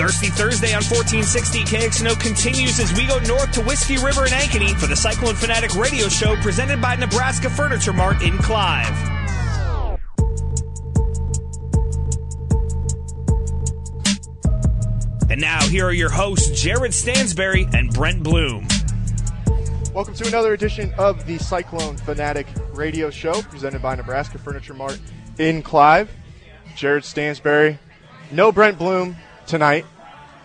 Thirsty Thursday on 1460 KXNO continues as we go north to Whiskey River and Ankeny for the Cyclone Fanatic radio show presented by Nebraska Furniture Mart in Clive. And now, here are your hosts, Jared Stansberry and Brent Bloom. Welcome to another edition of the Cyclone Fanatic radio show presented by Nebraska Furniture Mart in Clive. Jared Stansberry. No Brent Bloom tonight.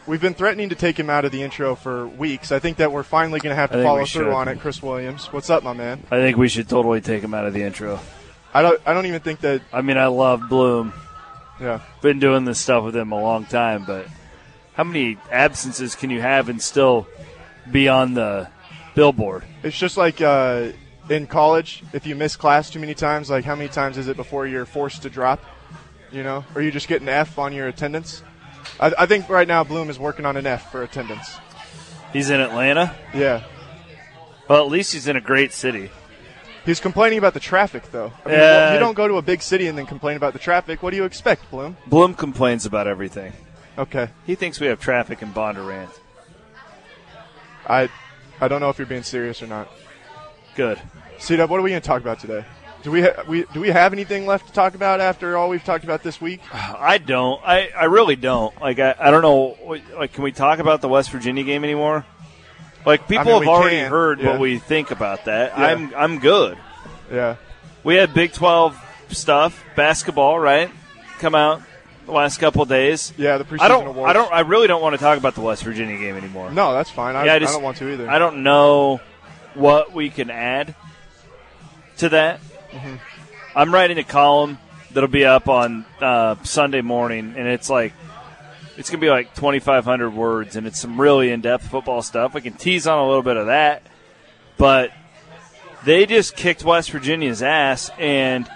We've been threatening to take him out of the intro for weeks. I think that we're finally going to have to follow through on it. Chris Williams, what's up, my man? I think we should totally take him out of the intro. I don't. I don't even think that. I mean, I love Bloom. Yeah. Been doing this stuff with him a long time, but how many absences can you have and still be on the billboard? It's just like uh, in college, if you miss class too many times, like how many times is it before you're forced to drop? You know, or you just get an F on your attendance. I, I think right now Bloom is working on an F for attendance. He's in Atlanta. Yeah. Well, at least he's in a great city. He's complaining about the traffic, though. I mean, Yeah. you don't go to a big city and then complain about the traffic. What do you expect, Bloom? Bloom complains about everything. Okay, He thinks we have traffic in Bondurant. I, I don't know if you're being serious or not. Good. C Dub, what are we going to talk about today? Do we, ha- we do we have anything left to talk about after all we've talked about this week? I don't. I, I really don't. Like, I, I don't know. Like, can we talk about the West Virginia game anymore? Like, people mean, have already can, heard yeah. what we think about that. Yeah. I'm I'm good. Yeah, We had Big 12 stuff, basketball, right? Come out the last couple of days. yeah. The preseason I don't. awards. I don't. I really don't want to talk about the West Virginia game anymore. No, that's fine. I, Yeah, I I, just- don't want to either. I don't know what we can add to that. Mm-hmm. I'm writing a column that'll be up on uh, Sunday morning, and it's like it's gonna be like 2,500 words, and it's some really in-depth football stuff. We can tease on a little bit of that, but they just kicked West Virginia's ass, and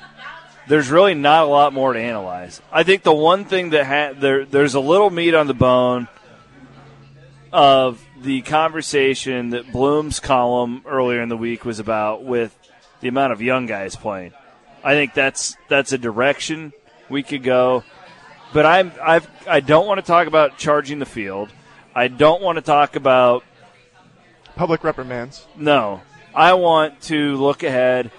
there's really not a lot more to analyze. I think the one thing that ha- there there's a little meat on the bone of the conversation that Bloom's column earlier in the week was about with the amount of young guys playing. I think that's that's a direction we could go. But I'm I've I don't want to talk about charging the field. I don't want to talk about Public reprimands. no. I want to look ahead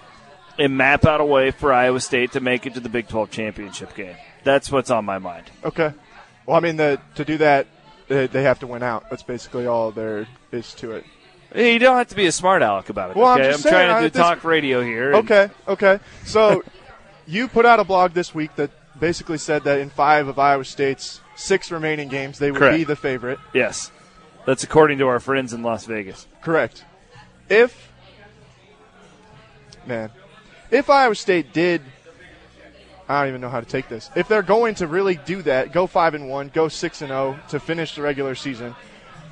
and map out a way for Iowa State to make it to the Big 12 championship game. That's what's on my mind. Okay. Well, I mean, the, to do that, they, they have to win out. That's basically all there is to it. You don't have to be a smart aleck about it. Well, I'm okay? just saying, trying I- to do this- talk radio here. Okay, okay. So you put out a blog this week that basically said that in five of Iowa State's six remaining games, they would Correct. be the favorite. Yes. That's according to our friends in Las Vegas. Correct. If man, if Iowa State did, I don't even know how to take this. If they're going to really do that, go five and one, go six and zero to finish the regular season.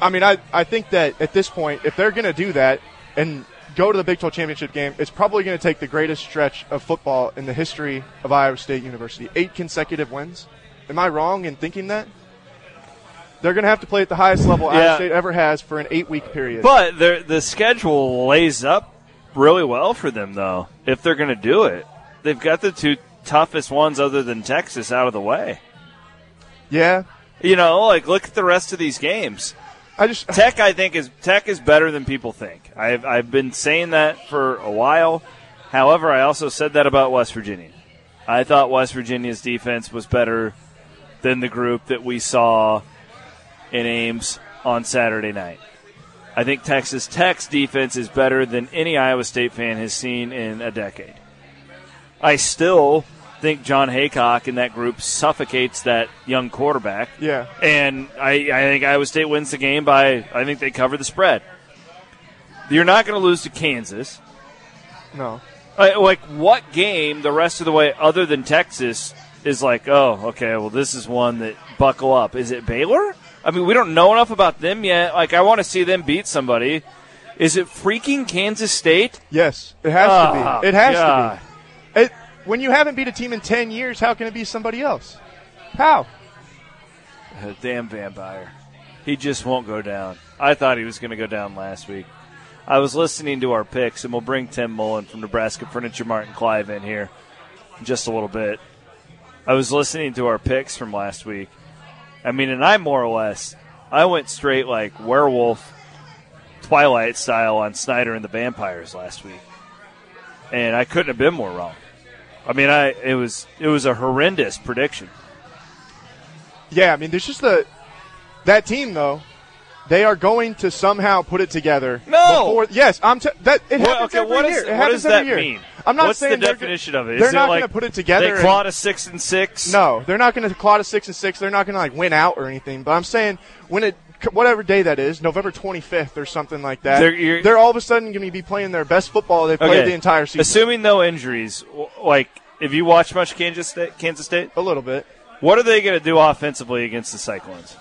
I mean, I I think that at this point, if they're going to do that and go to the Big 12 championship game, it's probably going to take the greatest stretch of football in the history of Iowa State University. Eight consecutive wins. Am I wrong in thinking that? They're going to have to play at the highest level Yeah. Iowa State ever has for an eight-week period. But the schedule lays up really well for them, though. If they're going to do it, they've got the two toughest ones other than Texas out of the way. yeah, You know, like look at the rest of these games. I just Tech, I think, is Tech is better than people think. I've I've been saying that for a while. However, I also said that about West Virginia. I thought West Virginia's defense was better than the group that we saw in Ames on Saturday night. I think Texas Tech's defense is better than any Iowa State fan has seen in a decade. I still think Jon Heacock in that group suffocates that young quarterback. yeah. And I, I think Iowa State wins the game by, I think they cover the spread. You're not going to lose to Kansas. No. Uh, Like, what game the rest of the way, other than Texas, is like, oh, okay, well, this is one that buckle up? Is it Baylor? I mean, we don't know enough about them yet. Like, I want to see them beat somebody. Is it freaking Kansas State? Yes, it has Oh, to be. It has God. to be. When you haven't beat a team in ten years, how can it be somebody else? How? Uh, Damn vampire. He just won't go down. I thought he was going to go down last week. I was listening to our picks, and we'll bring Tim Mullen from Nebraska Furniture Mart in Clive in here in just a little bit. I was listening to our picks from last week, I mean, and I more or less, I went straight like werewolf, Twilight style on Snyder and the Vampires last week, and I couldn't have been more wrong. I mean, I it was it was a horrendous prediction. Yeah, I mean, there's just the that team though. They are going to somehow put it together. No! Before, yes, I'm. T- that it Well, happens okay, every what year. is- it what does every that year. mean? I'm not What's saying they're- definition of it? They're it not like going to put it together. They clawed a six and six. No, they're not going to claw to six and six. They're not going to like win out or anything. But I'm saying when it whatever day that is, November 25th or something like that, They're- they're, all of a sudden going to be playing their best football they've played Okay. the entire season. Assuming no injuries, w- like if you watch much Kansas State, Kansas State, a little bit. what are they going to do offensively against the Cyclones?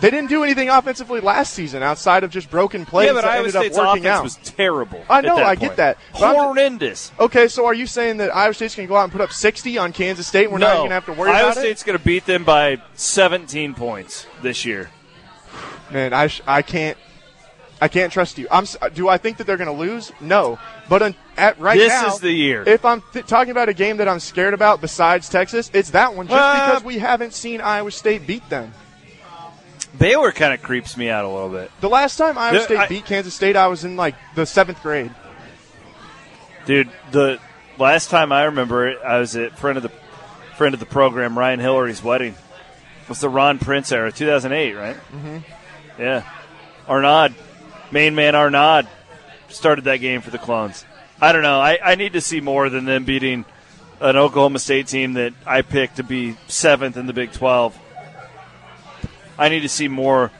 They didn't do anything offensively last season outside of just broken plays yeah, but that Iowa ended State's up working offense out. was terrible. I know, that I get point. that. But I'm Horrendous. okay, so are you saying that Iowa State's going to go out and put up 60 on Kansas State? We're not no, even going to have to worry Iowa about State's it. Iowa State's going to beat them by 17 points this year. Man, I sh- I can't. I can't trust you. I'm. Do I think that they're going to lose? No. But on, at right This now, is the year. If I'm th- talking about a game that I'm scared about besides Texas, it's that one. Just Uh, because we haven't seen Iowa State beat them. Baylor kind of creeps me out a little bit. The last time Iowa The- State I- beat Kansas State, I was in like the seventh grade. Dude, the last time I remember it, I was at friend of the friend of the program, Ryan Hillary's wedding. It was the Ron Prince era, 2008, right? Mm-hmm. Yeah. Arnaud, main man Arnaud, started that game for the Clones. I don't know. I, I need to see more than them beating an Oklahoma State team that I picked to be seventh in the Big 12. I need to see more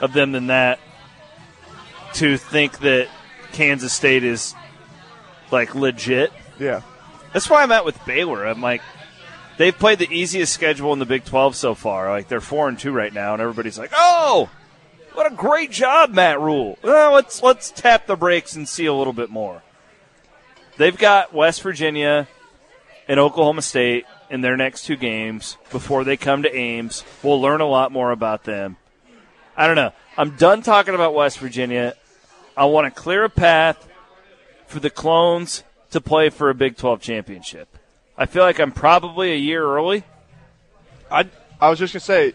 of them than that to think that Kansas State is like legit. Yeah. That's why I'm at with Baylor. I'm like, they've played the easiest schedule in the Big 12 so far. Like they're four and two right now, and everybody's like, "Oh, what a great job, Matt Rhule." Well, let's let's tap the brakes and see a little bit more. They've got West Virginia and Oklahoma State in their next two games before they come to Ames. We'll learn a lot more about them. I don't know. I'm done talking about West Virginia. I want to clear a path for the clones to play for a Big 12 championship. I feel like I'm probably a year early. I I was just gonna say.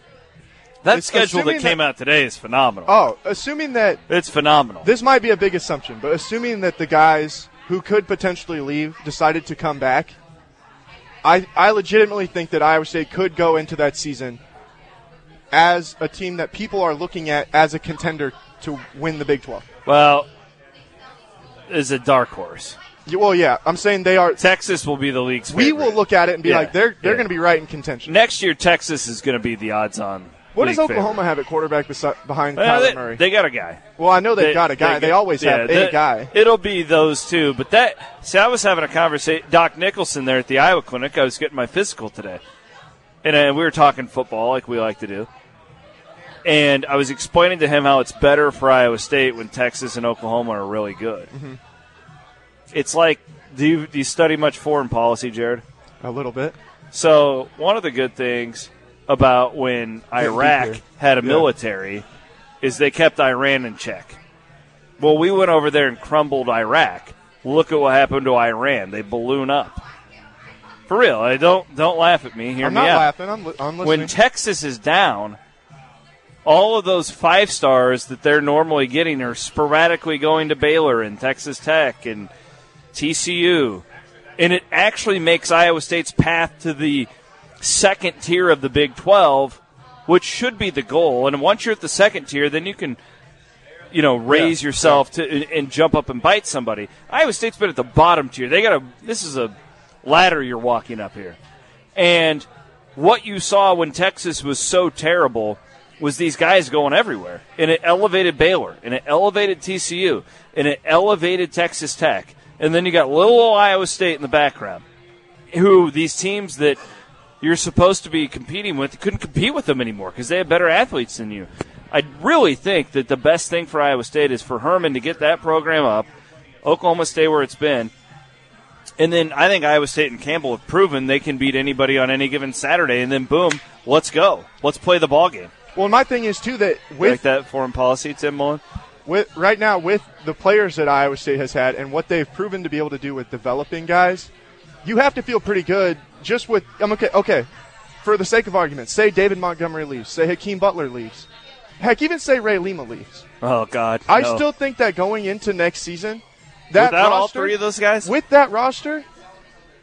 That It's schedule that came that- out today is phenomenal. Oh, assuming that it's phenomenal. this might be a big assumption, but assuming that the guys who could potentially leave decided to come back, I I legitimately think that Iowa State could go into that season as a team that people are looking at as a contender to win the Big 12. well, is a dark horse. Well, yeah, I'm saying they are. Texas will be the league's We will look at it and be Yeah, like, they're they're yeah. going to be right in contention. Next year, Texas is going to be the odds-on. What does Oklahoma favorite. have at quarterback besi- behind Well, Kyler they, Murray? they got a guy. well, I know they've got a guy. They, always yeah, have a guy. It'll be those two. But that see, I was having a conversation. Doc Nicholson there at the Iowa clinic. I was getting my physical today, and uh, we were talking football like we like to do. And I was explaining to him how it's better for Iowa State when Texas and Oklahoma are really good. Mm-hmm. It's like do you, do you study much foreign policy, Jared? A little bit. So one of the good things about when Iraq had a Yeah. military is they kept Iran in check. Well, we went over there and crumbled Iraq. Look at what happened to Iran. They balloon up. For real. I don't don't laugh at me. Hear I'm me not out. laughing. I'm, I'm listening. When Texas is down, all of those five stars that they're normally getting are sporadically going to Baylor and Texas Tech and TCU. And it actually makes Iowa State's path to the second tier of the Big 12, which should be the goal. And once you're at the second tier, then you can, you know, raise Yeah. yourself to and, and jump up and bite somebody. Iowa State's been at the bottom tier. They got a this is a ladder you're walking up here. And what you saw when Texas was so terrible was these guys going everywhere. And it elevated Baylor, and it elevated TCU, and it elevated Texas Tech. And then you got little old Iowa State in the background, who these teams that you're supposed to be competing with couldn't compete with them anymore because they have better athletes than you. I really think that the best thing for Iowa State is for Herman to get that program up, Oklahoma stay where it's been, and then I think Iowa State and Campbell have proven they can beat anybody on any given Saturday, and then boom, let's go. Let's play the ball game. well, my thing is too that with like that foreign policy, Tim Mullen. with right now with the players that Iowa State has had and what they've proven to be able to do with developing guys, you have to feel pretty good just with I'm okay okay. for the sake of argument, say David Montgomery leaves, say Hakeem Butler leaves, heck, even say Ray Lima leaves. Oh God, I no. still think that going into next season, that without all three of those guys. with that roster,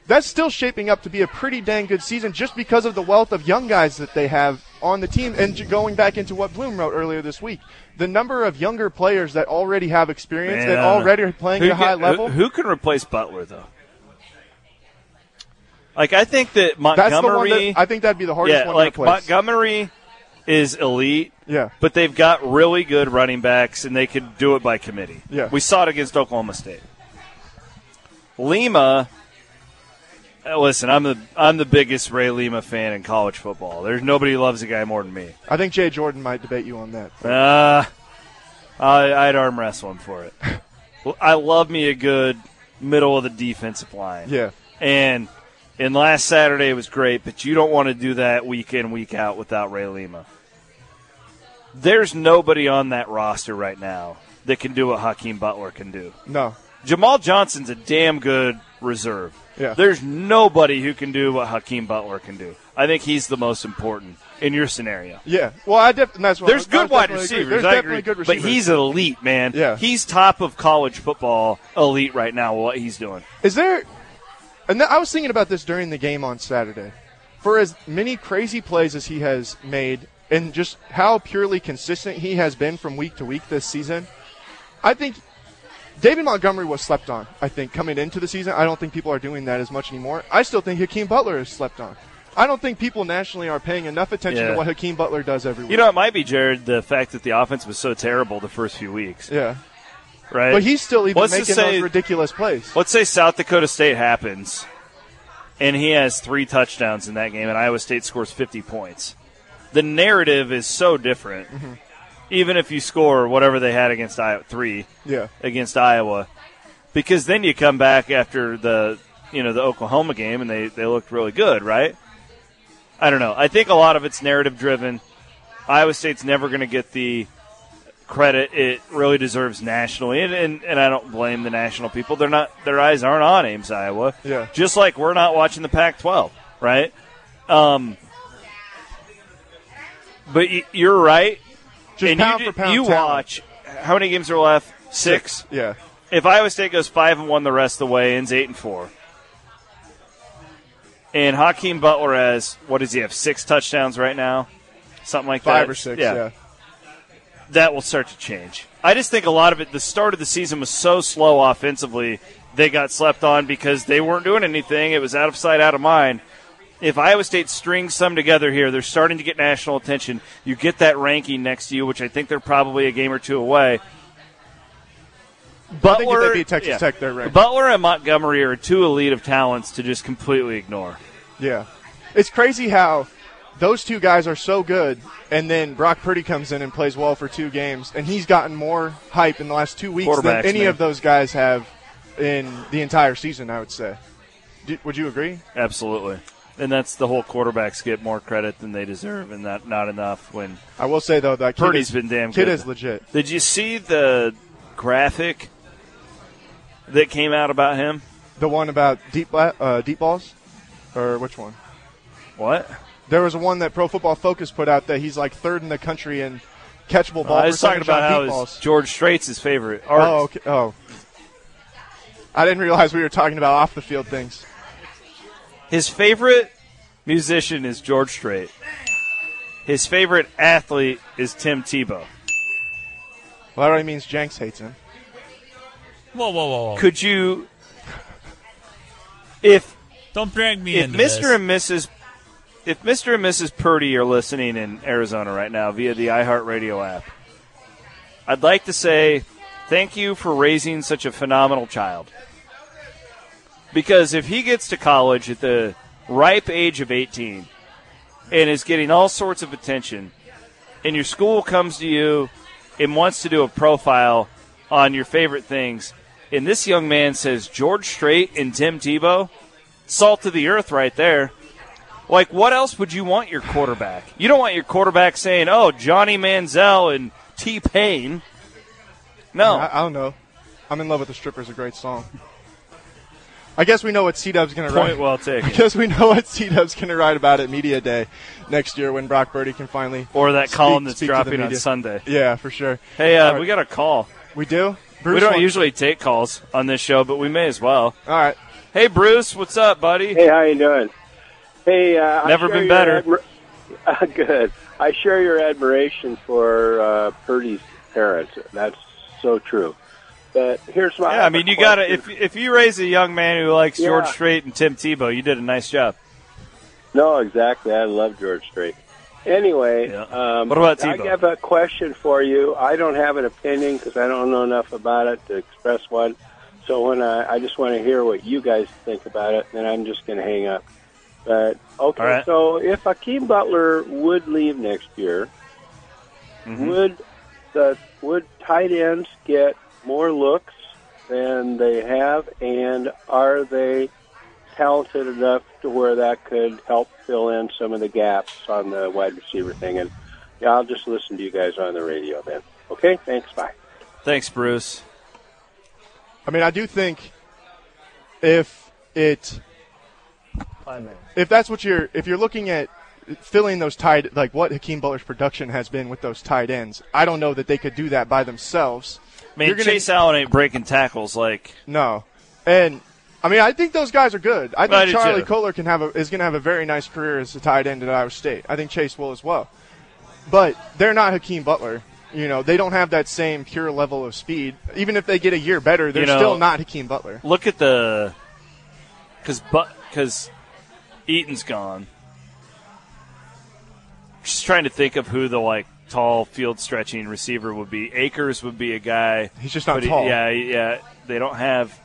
that's still shaping up to be a pretty dang good season just because of the wealth of young guys that they have on the team. And going back into what Bloom wrote earlier this week, the number of younger players that already have experience, Man, that I don't know. already are playing Who at a high can- who- level. Who, can replace Butler though? Like I think that that's the one Montgomery. that I think that'd be the hardest yeah, one like. Montgomery is elite. yeah, But they've got really good running backs, and they could do it by committee. Yeah. We saw it against Oklahoma State. Lima, uh, listen, I'm the I'm the biggest Ray Lima fan in college football. There's nobody who loves the guy more than me. I think Jay Jordan might debate you on that. Uh, I, I'd arm wrestle him for it. I love me a good middle of the defensive line. Yeah, And and last Saturday was great, but you don't want to do that week in week out without Ray Lima. There's nobody on that roster right now that can do what Hakeem Butler can do. no, Jamal Johnson's a damn good reserve. Yeah. There's nobody who can do what Hakeem Butler can do. I think he's the most important in your scenario. yeah. Well, I def- and that's what There's I good was wide definitely agree. receivers. There's I definitely agree. good but receivers. he's elite, man. Yeah. He's top of college football elite right now. What he's doing. Is there? And th- I was thinking about this during the game on Saturday. For as many crazy plays as he has made, and just how purely consistent he has been from week to week this season, I think David Montgomery was slept on. I think coming into the season, I don't think people are doing that as much anymore. I still think Hakeem Butler is slept on. I don't think people nationally are paying enough attention Yeah. to what Hakeem Butler does every week. You know, it might be Jared the fact that the offense was so terrible the first few weeks, yeah, right? but he's still even Let's making say- those ridiculous plays. Let's say South Dakota State happens, and he has three touchdowns in that game, and Iowa State scores 50 points. The narrative is so different. Mm-hmm. Even if you score whatever they had against Iowa, three Yeah, against Iowa, because then you come back after the you know the Oklahoma game, and they they looked really good, right? I don't know. I think a lot of it's narrative driven. Iowa State's never going to get the credit it really deserves nationally, and, and and I don't blame the national people. They're not their eyes aren't on Ames, Iowa. Yeah. Just like we're not watching the Pac-12, right? Um, but y- you're right. just and pound you, for pound. you talent. watch how many games are left? Six. Yeah, If Iowa State goes five and one the rest of the way, ends eight and four, and Hakeem Butler has what does he have? Six touchdowns right now, something like that. five or six. yeah. That will start to change. I just think a lot of it. The start of the season was so slow offensively. They got slept on because they weren't doing anything. It was out of sight, out of mind. If Iowa State strings some together here, they're starting to get national attention. You get that ranking next to you, which I think they're probably a game or two away. Butler, I think if they beat Texas yeah. Tech, they're ranked. Butler and Montgomery are two elite of talents to just completely ignore. Yeah. It's crazy how those two guys are so good, and then Brock Purdy comes in and plays well for two games, and he's gotten more hype in the last two weeks than any man. of those guys have in the entire season, I would say. Do, would you agree? Absolutely. And that's the whole quarterbacks get more credit than they deserve, and that not enough when I will say, though, that Purdy's is, been damn kid good. is legit. Did you see the graphic that came out about him? The one about deep, uh, deep balls? Or which one? What? There was one that Pro Football Focus put out that he's like third in the country in catchable ball I was talking about how deep balls. George Strait's his favorite. Or, Oh, okay. Oh. I didn't realize we were talking about off the field things. His favorite musician is George Strait. His favorite athlete is Tim Tebow. Well, that already means Jenks hates him. Whoa, whoa, whoa, whoa! Could you, if Don't drag me if Mr. this. and Mrs. If Mr. and Mrs. Purdy are listening in Arizona right now via the iHeartRadio app, I'd like to say thank you for raising such a phenomenal child. Because if he gets to college at the ripe age of 18 and is getting all sorts of attention, and your school comes to you and wants to do a profile on your favorite things, and this young man says George Strait and Tim Tebow, salt of the earth right there. Like, what else would you want your quarterback? You don't want your quarterback saying, "Oh, Johnny Manziel and T Pain." No, I, I don't know. I'm in love with the stripper is a great song. I guess we know what C Dub's going to write. Point well I taken. guess we know what C Dub's going to write about at Media Day next year when Brock Purdy can finally. Or that speak- column that's speak to the dropping on. Sunday. Yeah, for sure. Hey, uh, All right. we got a call. We do? Bruce we don't wa- usually take calls on this show, but we may as well. All right. Hey, Bruce, what's up, buddy? Hey, how you doing? Hey, uh, Never been better. admir- uh, good. I share your admiration for uh, Purdy's parents. That's so true. But here's my. Yeah, I mean, you got to if if you raise a young man who likes Yeah. George Strait and Tim Tebow, you did a nice job. No, exactly. I love George Strait. Anyway, Yeah. um, What about Tebow? I have a question for you. I don't have an opinion because I don't know enough about it to express one. So when I, I just want to hear what you guys think about it, then I'm just going to hang up. But okay, All right. so if Akeem Butler would leave next year, Mhm. would the would tight ends get more looks than they have, and are they talented enough to where that could help fill in some of the gaps on the wide receiver thing? And yeah, I'll just listen to you guys on the radio then. Okay, thanks. Bye. Thanks, Bruce. I mean, I do think if it if that's what you're if you're looking at filling those tight like what Hakeem Butler's production has been with those tight ends, I don't know that they could do that by themselves. Man, You're gonna- Chase Allen ain't breaking tackles like No, and I mean I think those guys are good. I I think do Charlie too. Kolar can have a, is going to have a very nice career as a tight end at Iowa State. I think Chase will as well, but they're not Hakeem Butler. You know, they don't have that same pure level of speed. Even if they get a year better, they're You know- still not Hakeem Butler. look at the because but because Eaton's gone. Just trying to think of who the like tall field stretching receiver would be. Akers would be a guy. He's just not he- tall. yeah, yeah. They don't have.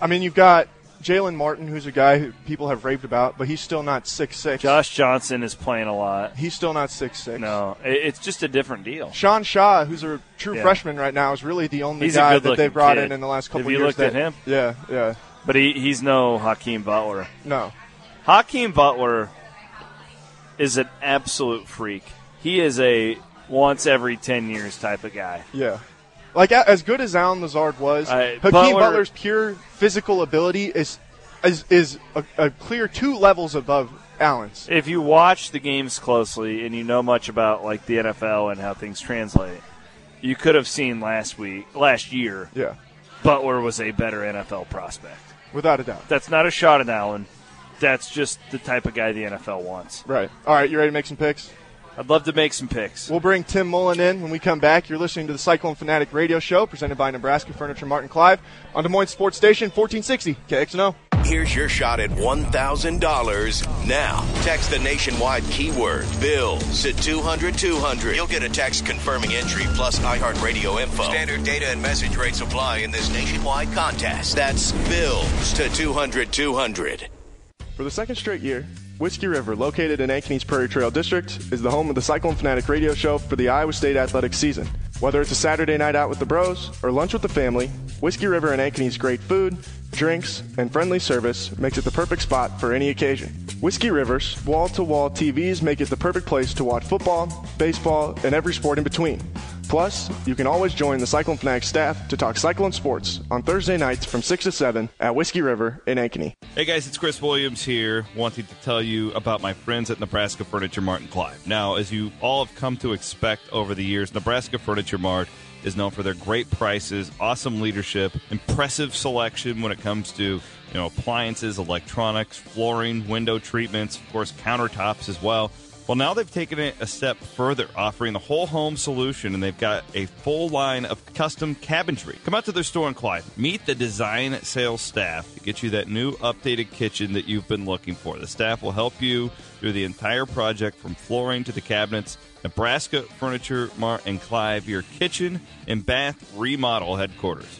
I mean, you've got Jalen Martin, who's a guy who people have raved about, but he's still not six six. Josh Johnson is playing a lot. he's still not six six. No, it, it's just a different deal. Sean Shaw, who's a true Yeah. freshman right now, is really the only He's guy that they've brought kid. in in the last couple Have you years. looked at him? Yeah, yeah. But he, he's no Hakeem Butler. No, Hakeem Butler is an absolute freak. He is a once every 10 years type of guy. yeah. Like as good as Allen Lazard was, I- Hakeem Butler- Butler's pure physical ability is is, is a, a clear two levels above Allen's. If you watch the games closely and you know much about like the NFL and how things translate, you could have seen last week, last year, Yeah, Butler was a better NFL prospect. Without a doubt. That's not a shot at Allen. That's just the type of guy the NFL wants. Right. All right, you ready to make some picks? I'd love to make some picks. We'll bring Tim Mullen in when we come back. You're listening to the Cyclone Fanatic Radio Show presented by Nebraska Furniture Mart in Clive on Des Moines Sports Station 1460 KXNO. Here's your shot at $1,000 now. Text the nationwide keyword BILLS to 200 200. You'll get a text confirming entry plus iHeartRadio info. Standard data and message rates apply in this nationwide contest. That's BILLS to 200 200. For the second straight year, Whiskey River, located in Ankeny's Prairie Trail District, is the home of the Cyclone Fanatic radio show for the Iowa State athletics season. Whether it's a Saturday night out with the bros or lunch with the family, Whiskey River and Ankeny's great food, drinks, and friendly service makes it the perfect spot for any occasion. Whiskey River's wall to wall TVs make it the perfect place to watch football, baseball, and every sport in between. Plus, you can always join the Cyclone Fanatic staff to talk Cyclone sports on Thursday nights from 6 to 7 at Whiskey River in Ankeny. Hey guys, it's Chris Williams here, wanting to tell you about my friends at Nebraska Furniture Mart and Clive. Now, as you all have come to expect over the years, Nebraska Furniture Mart is known for their great prices, awesome leadership, impressive selection when it comes to you know appliances, electronics, flooring, window treatments, of course countertops as well. Well, now they've taken it a step further, offering the whole home solution, and they've got a full line of custom cabinetry. Come out to their store in Clive. Meet the design sales staff to get you that new updated kitchen that you've been looking for. The staff will help you through the entire project from flooring to the cabinets. Nebraska Furniture Mart and Clive, your kitchen and bath remodel headquarters.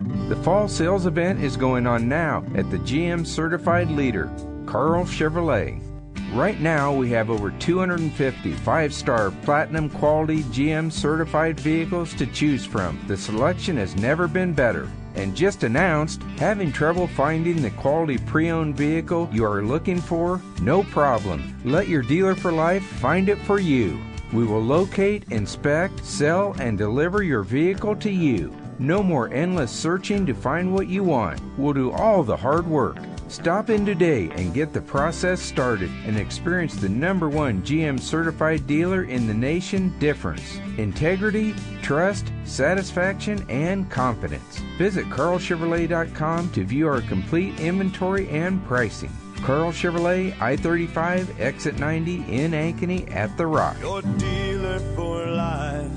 The fall sales event is going on now at the GM certified leader, Carl Chevrolet. Right now, we have over 250 five star platinum quality GM certified vehicles to choose from. The selection has never been better. And just announced, having trouble finding the quality pre owned vehicle you are looking for? No problem. Let your dealer for life find it for you. We will locate, inspect, sell, and deliver your vehicle to you. No more endless searching to find what you want. We'll do all the hard work. Stop in today and get the process started and experience the number one GM certified dealer in the nation difference. Integrity, trust, satisfaction, and confidence. Visit carlchevrolet.com to view our complete inventory and pricing. Carl Chevrolet, I 35, exit 90 in Ankeny at The Rock. Your dealer for life,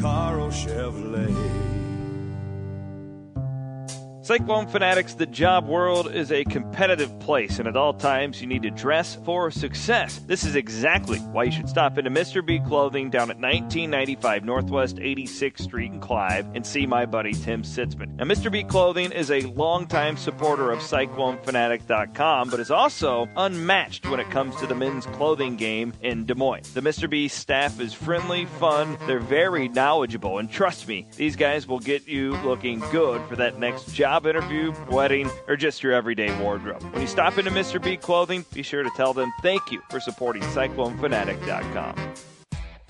Carl Chevrolet. Cyclone Fanatics, the job world is a competitive place, and at all times you need to dress for success. This is exactly why you should stop into Mr. B Clothing down at 1995 Northwest 86th Street in Clive and see my buddy Tim Sitzman. Now, Mr. B Clothing is a longtime supporter of CycloneFanatic.com, but is also unmatched when it comes to the men's clothing game in Des Moines. The Mr. B staff is friendly, fun, they're very knowledgeable, and trust me, these guys will get you looking good for that next job job interview, wedding, or just your everyday wardrobe. When you stop into Mr. B Clothing, be sure to tell them thank you for supporting CycloneFanatic.com.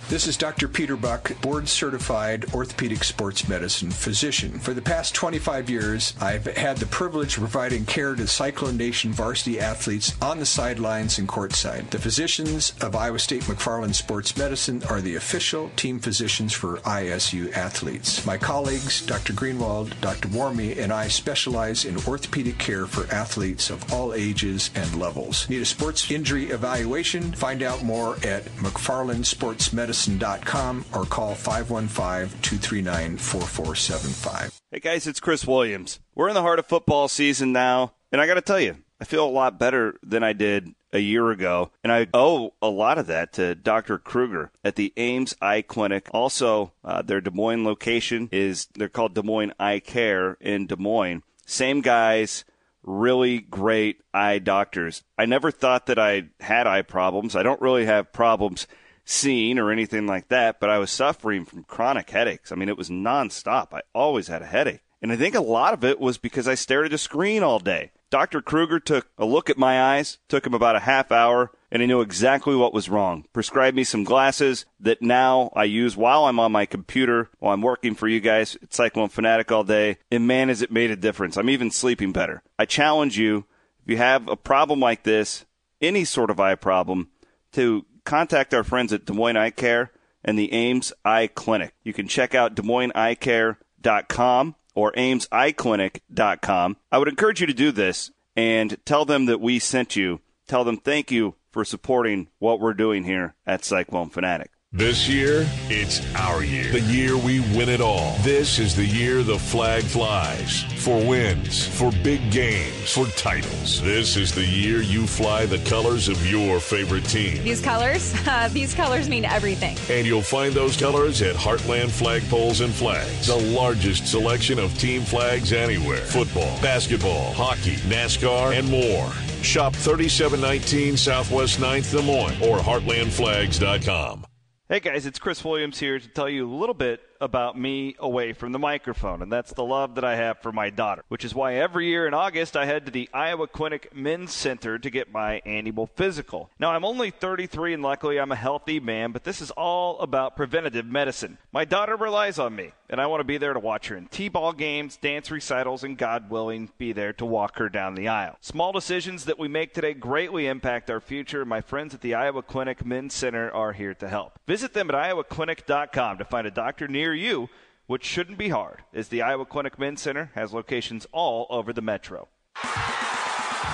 This is Dr. Peter Buck, board certified orthopedic sports medicine physician. For the past 25 years, I've had the privilege of providing care to Cyclone Nation varsity athletes on the sidelines and courtside. The physicians of Iowa State McFarland Sports Medicine are the official team physicians for ISU athletes. My colleagues, Dr. Greenwald, Dr. Warmy, and I specialize in orthopedic care for athletes of all ages and levels. Need a sports injury evaluation? Find out more at McFarlandSportsMedicine medicine.com or call 515-239-4475. Hey guys, it's Chris Williams. We're in the heart of football season now, and I got to tell you, I feel a lot better than I did a year ago, and I owe a lot of that to Dr. Kruger at the Ames Eye Clinic. Also, uh, their Des Moines location is they're called Des Moines Eye Care in Des Moines. Same guys, really great eye doctors. I never thought that I had eye problems. I don't really have problems seeing or anything like that, but I was suffering from chronic headaches. I mean, it was nonstop. I always had a headache. And I think a lot of it was because I stared at a screen all day. Dr. Kruger took a look at my eyes, took him about a half hour, and he knew exactly what was wrong. Prescribed me some glasses that now I use while I'm on my computer, while I'm working for you guys at Cyclone Fanatic all day. And man, has it made a difference. I'm even sleeping better. I challenge you, if you have a problem like this, any sort of eye problem, to contact our friends at Des Moines Eye Care and the Ames Eye Clinic. You can check out DesMoinesEyeCare.com or AmesEyeClinic.com. I would encourage you to do this and tell them that we sent you. Tell them thank you for supporting what we're doing here at Cyclone Fanatic. This year, it's our year. The year we win it all. This is the year the flag flies. For wins, for big games, for titles. This is the year you fly the colors of your favorite team. These colors? Uh, these colors mean everything. And you'll find those colors at Heartland Flagpoles and Flags, the largest selection of team flags anywhere. Football, basketball, hockey, NASCAR, and more. Shop 3719 Southwest 9th Des Moines or heartlandflags.com. Hey guys, it's Chris Williams here to tell you a little bit about me away from the microphone, and that's the love that I have for my daughter, which is why every year in August I head to the Iowa Clinic Men's Center to get my annual physical. Now, I'm only 33 and luckily I'm a healthy man, but this is all about preventative medicine. My daughter relies on me, and I want to be there to watch her in T-ball games, dance recitals, and God willing, be there to walk her down the aisle. Small decisions that we make today greatly impact our future. My friends at the Iowa Clinic Men's Center are here to help. Visit them at iowaclinic.com to find a doctor near you, which shouldn't be hard, as the Iowa Clinic Men's Center has locations all over the metro.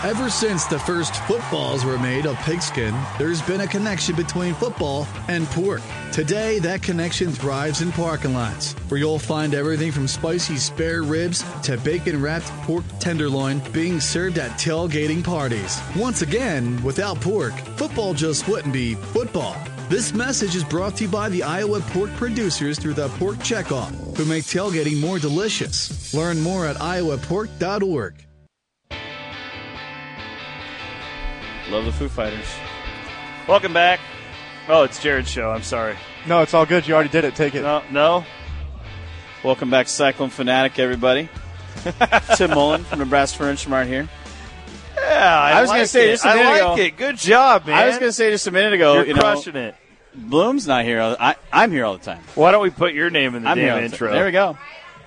Ever since the first footballs were made of pigskin, there's been a connection between football and pork. Today, that connection thrives in parking lots, where you'll find everything from spicy spare ribs to bacon wrapped pork tenderloin being served at tailgating parties. Once again, without pork, football just wouldn't be football. This message is brought to you by the Iowa pork producers through the Pork Checkoff, who make tailgating more delicious. Learn more at iowapork.org. Love the Foo Fighters. Welcome back. Oh, it's Jared's show. I'm sorry. No, it's all good. You already did it. Take it. No, no. Welcome back to Cyclone Fanatic, everybody. Tim Mullen from Nebraska Furniture Mart here. Yeah, I, I was like going to say it. just a I minute like ago. it. Good job, man. I was going to say just a minute ago. You're you know, crushing it. Bloom's not here. I, I'm here all the time. Why don't we put your name in the I'm here damn all the time. intro? There we go.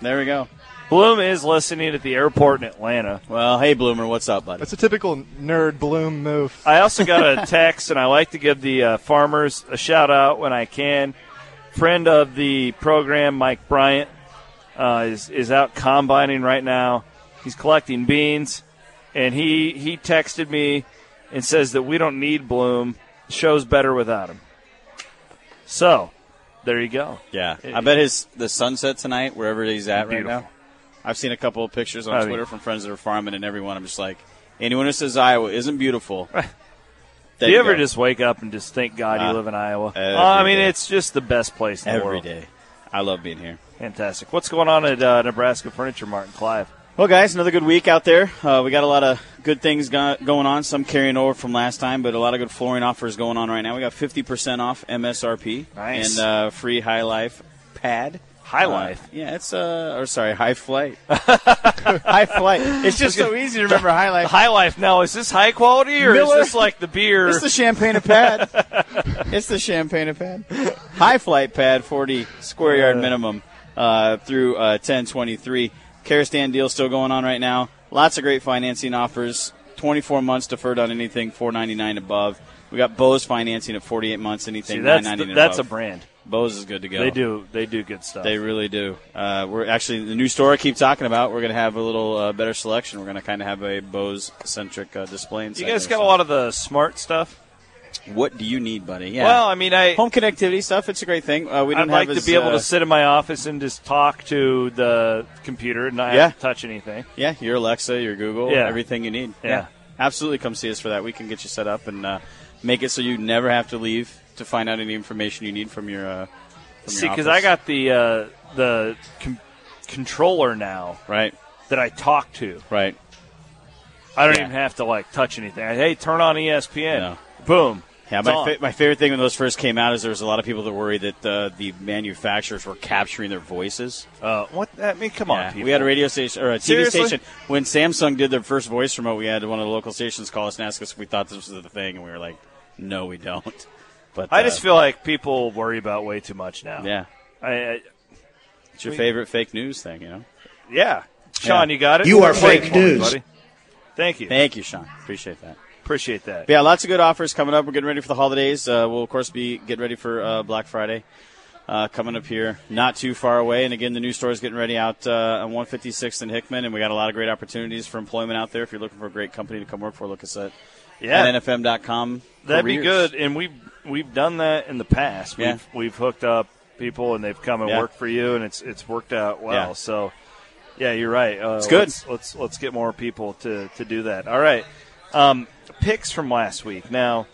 There we go. Bloom is listening at the airport in Atlanta. Well, hey Bloomer, what's up, buddy? That's a typical nerd Bloom move. I also got a text, and I like to give the uh, farmers a shout out when I can. Friend of the program, Mike Bryant, uh, is is out combining right now. He's collecting beans, and he he texted me and says that we don't need Bloom. The show's better without him. So, there you go. Yeah, I bet his the sunset tonight, wherever he's at right now. I've seen a couple of pictures on I mean- Twitter from friends that are farming, and everyone. I'm just like, anyone who says Iowa isn't beautiful. Do you you ever go. just wake up and just thank God Uh, you live in Iowa? Uh, I mean, day. it's just the best place in the world. day? I love being here. Fantastic. What's going on at uh, Nebraska Furniture Mart in Clive? Well, guys, another good week out there. Uh, we got a lot of good things go- going on. Some carrying over from last time, but a lot of good flooring offers going on right now. We got 50% off MSRP Nice. and uh, free High Life pad. High Uh, Life? yeah, it's uh, or sorry, High Flight. high Flight. It's just so easy to remember High Life. High Life. Now, is this high quality or Miller- is this like the beer? It's the champagne of pad. it's the champagne of pad. High flight pad, 40 square yard minimum uh, through uh, 1023. Stand deal still going on right now. Lots of great financing offers. 24 months deferred on anything 499 above. We got Bose financing at 48 months, anything See, that's 999 the- that's above. a brand. Bose is good to go. They do. They do good stuff. They really do. Uh, we're actually the new store I keep talking about. We're going to have a little uh, better selection. We're going to kind of have a Bose centric uh, display. you guys got a lot of the smart stuff. What do you need, buddy? Yeah. Well, I mean, I home connectivity stuff. It's a great thing. Uh, we I'd don't like have to be able uh, to sit in my office and just talk to the computer and not Yeah. have to touch anything. Yeah, your Alexa, your Google, Yeah. everything you need. Yeah. absolutely. Come see us for that. We can get you set up and uh, make it so you never have to leave to find out any information you need from your. Uh, from See, because. I got the uh, the com- controller now, right? That I talk to, right. I don't Yeah. even have to like touch anything. I, hey, turn on ESPN. Boom. Yeah, It's my, fa- my favorite thing when those first came out is there was a lot of people that worried that uh, the manufacturers were capturing their voices. Uh, what? I mean, come on, people. we had a radio station or a TV Seriously? station when Samsung did their first voice remote. We had one of the local stations call us and ask us if we thought this was the thing, and we were like, "No, we don't." But I uh, just feel like people worry about way too much now. Yeah. I, I it's your we- favorite fake news thing, you know. yeah. Sean, Yeah. you got it. You are Play it fake news. buddy. Thank you. Thank you, Sean. Appreciate that. Appreciate that. But yeah, lots of good offers coming up. We're getting ready for the holidays. Uh, we'll of course be getting ready for uh, Black Friday uh, coming up here, not too far away. And again, the new store is getting ready out uh, on 156th and Hickman, and we got a lot of great opportunities for employment out there. If you're looking for a great company to come work for, look us at Yeah. at nfm.com. That'd be good, and we've we've done that in the past. Yeah. We've we've hooked up people, and they've come and Yeah. worked for you, and it's it's worked out well. Yeah. So, yeah, you're right. Uh, It's good. Let's, let's let's get more people to to do that. All right, um, picks from last week. Now,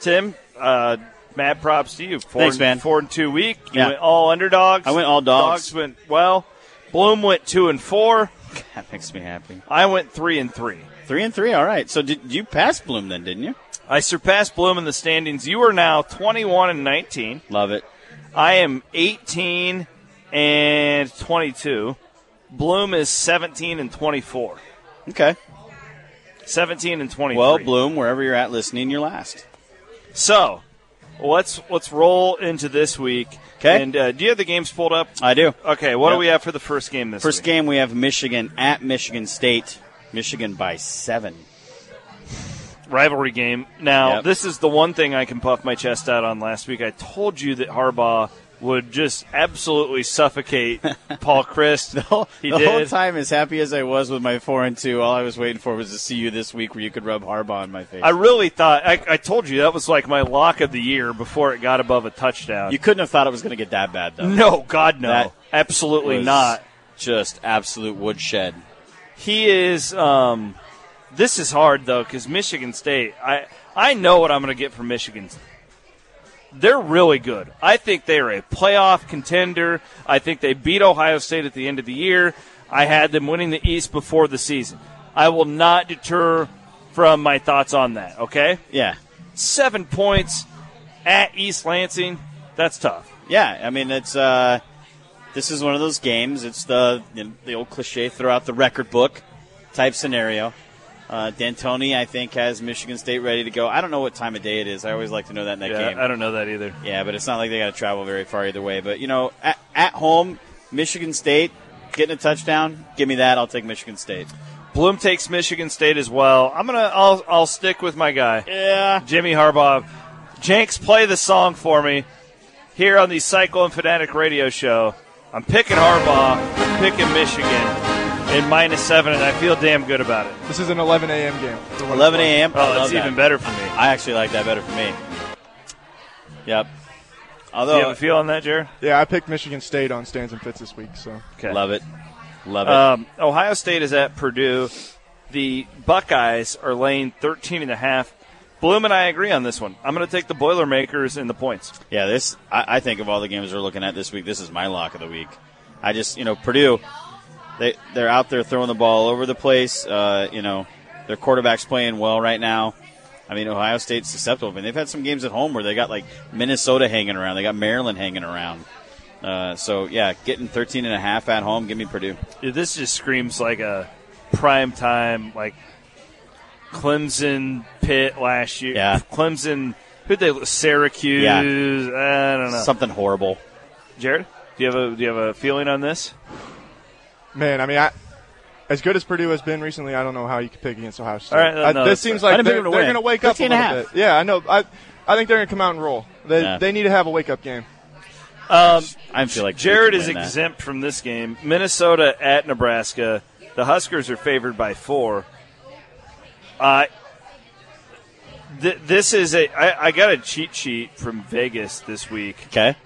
Tim, uh, mad props to you. Four Thanks, and, man. Four and two week. You Yeah. went all underdogs. I went all dogs. Dogs went well. Bloom went two and four. That makes me happy. I went three and three. Three and three. All right. So did you pass Bloom then? Didn't you? I surpassed Bloom in the standings. You are now 21 and 19. Love it. I am 18 and 22. Bloom is 17 and 24. Okay. 17 and 23. Well, Bloom, wherever you're at listening, you're last. So, let's let's roll into this week. Okay. And uh, do you have the games pulled up? I do. Okay. What Yep. do we have for the first game this First week? game we have Michigan at Michigan State. Michigan by seven. Rivalry game. Now, Yep. this is the one thing I can puff my chest out on last week. I told you that Harbaugh would just absolutely suffocate Paul Chryst. The whole, he the whole time, as happy as I was with my four and two, all I was waiting for was to see you this week, where you could rub Harbaugh in my face. I really thought I, I told you that was like my lock of the year before it got above a touchdown. you couldn't have thought it was going to get that bad, though. no, God no, That absolutely not. Just absolute woodshed. He is. Um, this is hard though because Michigan State. I I know what I'm going to get from Michigan. They're really good. I think they are a playoff contender. I think they beat Ohio State at the end of the year. I had them winning the East before the season. I will not deter from my thoughts on that. Okay, Yeah, seven points at East Lansing. That's tough. yeah. I mean, it's uh, this is one of those games. It's the you know, the old cliche: throw out the record book type scenario. Uh, Dantonio, I think, has Michigan State ready to go. I don't know what time of day it is. I always like to know that in that Yeah, game. I don't know that either. Yeah, but it's not like they got to travel very far either way. But you know, at, at home, Michigan State getting a touchdown, give me that. I'll take Michigan State. Bloom takes Michigan State as well. I'm gonna. I'll. I'll stick with my guy. Yeah. Jimmy Harbaugh. Jenks, play the song for me here on the Cyclone Fanatic Radio Show. I'm picking Harbaugh. I'm picking Michigan in minus seven, and I feel damn good about it. This is an 11 a.m. game. for what it's 11 a.m. Oh, love it's that. even better for me. I actually like that better for me. Yep. Do Although you have a feel on that, Jared? Yeah, I picked Michigan State on stands and fits this week. So Okay. love it, love it. Um, Ohio State is at Purdue. The Buckeyes are laying 13 and a half. Bloom and I agree on this one. I'm going to take the Boilermakers in the points. Yeah, this I, I think of all the games we're looking at this week, this is my lock of the week. I just you know Purdue, they they're out there throwing the ball all over the place. Uh, you know their quarterback's playing well right now. I mean Ohio State's susceptible, and they've had some games at home where they got like Minnesota hanging around, they got Maryland hanging around. Uh, so yeah, getting 13 and a half at home, give me Purdue. Dude, this just screams like a prime time, like Clemson Pitt last year. Yeah. Clemson, who they Syracuse. Yeah. I don't know. Something horrible. Jared, do you have a do you have a feeling on this? Man, I mean, I, as good as Purdue has been recently, I don't know how you could pick against Ohio State. All right, I- no, this seems fine. I like they're, they're going to wake up a 13 a little half. bit. Yeah, I know. I I think they're going to come out and roll. They Yeah. they need to have a wake up game. Um, I feel like Jared is can win that. exempt from this game. Minnesota at Nebraska. The Huskers are favored by four. Uh, th- this is a. I, I got a cheat sheet from Vegas this week. Okay.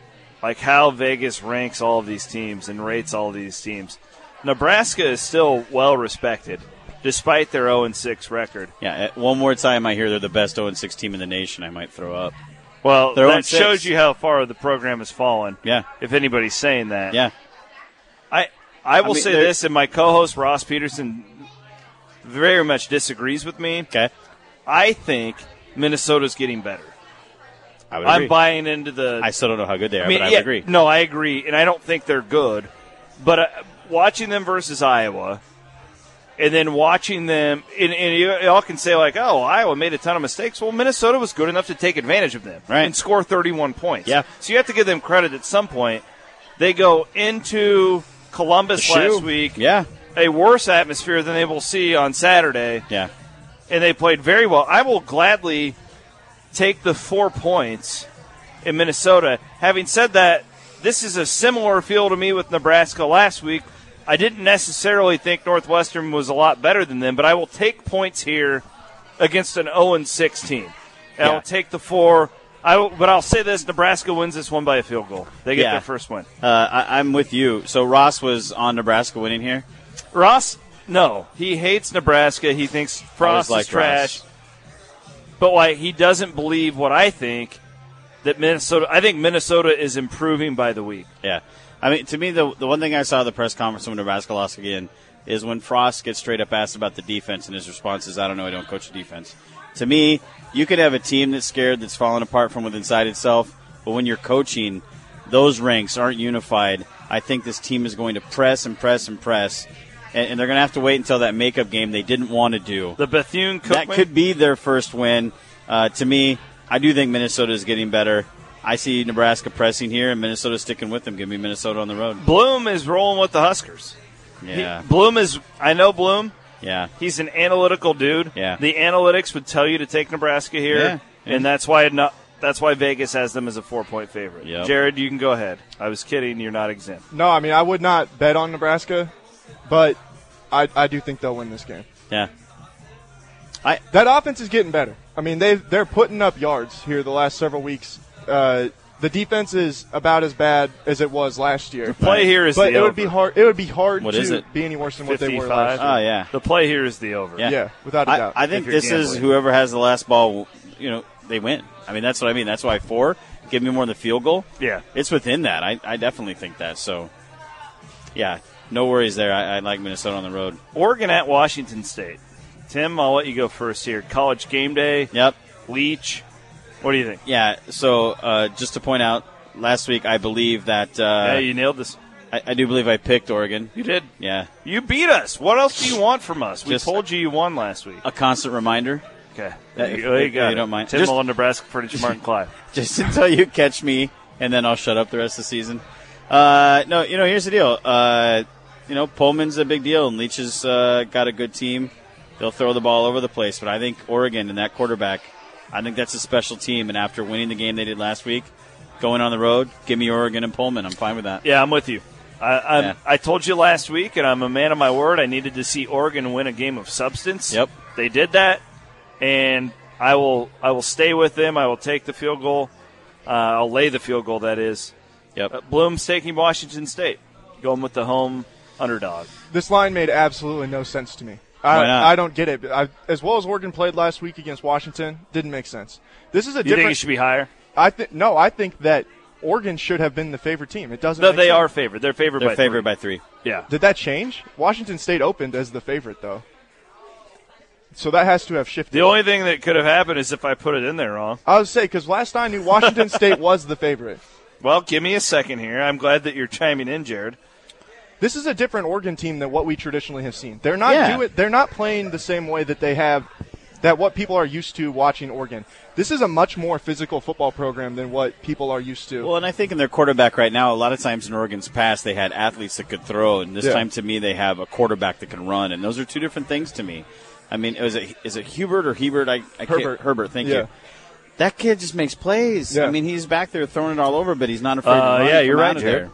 Like how Vegas ranks all of these teams and rates all of these teams. Nebraska is still well respected, despite their 0 6 record. Yeah, uh, one more time I hear they're the best 0 6 team in the nation, I might throw up. Well, They're that 0-6. shows you how far the program has fallen. Yeah. If anybody's saying that. Yeah. I I will mean, say this, and my co-host Ross Peterson very much disagrees with me. Okay. I think Minnesota's getting better. I would I'm buying into the. I still don't know how good they are, I mean, but I yeah, would agree. No, I agree, and I don't think they're good. But uh, watching them versus Iowa, and then watching them, and, and you all can say like, "Oh, Iowa made a ton of mistakes." Well, Minnesota was good enough to take advantage of them Right. and score 31 points. Yeah. So you have to give them credit at some point. They go into Columbus last week, Yeah. a worse atmosphere than they will see on Saturday Yeah. and they played very well. I will gladly take the four points in Minnesota. Having said that, this is a similar feel to me with Nebraska last week. I didn't necessarily think Northwestern was a lot better than them, but I will take points here against an 0 6 team. And Yeah. I'll take the four. I will, but I'll say this: Nebraska wins this one by a field goal. They get Yeah. their first win. Uh, I, I'm with you. So Ross was on Nebraska winning here. Ross, no, he hates Nebraska. He thinks Frost liked is trash. Ross. But like he doesn't believe what I think that Minnesota. I think Minnesota is improving by the week. Yeah. I mean, to me, the the one thing I saw at the press conference when Nebraska lost again is when Frost gets straight up asked about the defense, and his response is, "I don't know. I don't coach the defense." To me, you could have a team that's scared, that's falling apart from within inside itself, but when you're coaching, those ranks aren't unified. I think this team is going to press and press and press, and, and they're going to have to wait until that makeup game they didn't want to do. The Bethune That could be their first win. Uh, to me, I do think Minnesota is getting better. I see Nebraska pressing here, and Minnesota sticking with them. Give me Minnesota on the road. Bloom is rolling with the Huskers. He- Yeah, Bloom is. I know Bloom. yeah, He's an analytical dude. Yeah. The analytics would tell you to take Nebraska here, Yeah, yeah. and that's why not. That's why Vegas has them as a four point favorite. Yep. Jared, you can go ahead. I was kidding. You're not exempt. No, I mean I would not bet on Nebraska, but I I do think they'll win this game. yeah. I, That offense is getting better. I mean they they're putting up yards here the last several weeks. Uh, the defense is about as bad as it was last year. The play here is but the it would be hard. It would be hard What to is it? be any worse than what they were last year. Oh yeah, The play here is the over. yeah. Yeah, without a I, doubt. I think If you're this is whoever has the last ball. You know, they win. I mean, that's what I mean. That's why four. Give me more than the field goal. Yeah. It's within that. I, I definitely think that. So, yeah, no worries there. I, I like Minnesota on the road. Oregon at Washington State. Tim, I'll let you go first here. College game day. Yep. Leach. What do you think? Yeah. So, uh, just to point out, last week I believe that uh, yeah, you nailed this. I, I do believe I picked Oregon. You did. Yeah. You beat us. What else do you want from us? We Just- told you you won last week. A constant reminder. Okay. There if- you, if go. you don't mind. Tim Just- Mullen, Nebraska Furniture Mart in Clive. just until you catch me, and then I'll shut up the rest of the season. Uh, no, you know, here's the deal. Uh, you know, Pullman's a big deal, and Leach has uh, got a good team. They'll throw the ball over the place, but I think Oregon and that quarterback, I think that's a special team. And after winning the game they did last week, going on the road, give me Oregon and Pullman. I'm fine with that. Yeah, I'm with you. I, I'm, Yeah. I told you last week, and I'm a man of my word. I needed to see Oregon win a game of substance. Yep. they did that, and I will I will stay with them. I will take the field goal. Uh, I'll lay the field goal. That is. Yep. Uh, Bloom's taking Washington State, going with the home underdog. This line made absolutely no sense to me. I, Why not? I don't get it. I, as well as Oregon played last week against Washington, didn't make sense. This is a You different. think it should be higher? I think no. I think that Oregon should have been the favorite team. It doesn't. No, make they sense. are favored. They're favored They're by favored three. by three. Yeah. Did that change? Washington State opened as the favorite, though. So that has to have shifted. The only thing that could have happened is if I put it in there wrong. I would say because last I knew, Washington State was the favorite. Well, give me a second here. I'm glad that you're chiming in, Jared. This is a different Oregon team than what we traditionally have seen. They're not Yeah. do it. They're not playing the same way that they have, that what people are used to watching Oregon. This is a much more physical football program than what people are used to. Well, and I think in their quarterback right now, a lot of times in Oregon's past, they had athletes that could throw, and this Yeah. time to me, they have a quarterback that can run, and those are two different things to me. I mean, is it is it Hubert or Hebert? I, I Herbert. Herbert, thank Yeah. you. That kid just makes plays. Yeah. I mean, he's back there throwing it all over, but he's not afraid to Uh, run yeah, you're right, out there.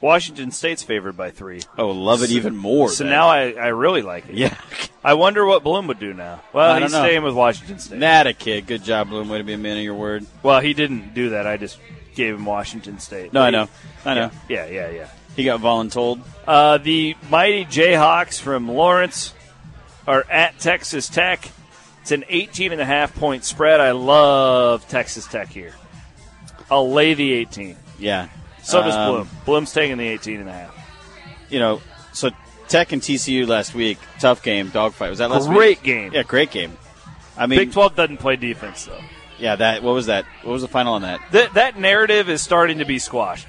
Washington State's favored by three. Oh, love it So- even more. So then. now I, I really like it. Yeah. I wonder what Bloom would do now. Well, he's know. staying with Washington State. That a kid. Good job, Bloom. Way to be a man of your word. Well, he didn't do that. I just gave him Washington State. No, I know. I know. Yeah, yeah, yeah. He got voluntold. Uh, the mighty Jayhawks from Lawrence are at Texas Tech. It's an 18 and a half point spread. I love Texas Tech here. I'll lay the 18. Yeah. So does Um, Bloom. Bloom's taking the 18 and a half. You know, so Tech and TCU last week, tough game, dogfight. Was that last week? Great game. Yeah, great game. I mean, Big 12 doesn't play defense, though. yeah, that. What was that? What was the final on that? That, that narrative is starting to be squashed.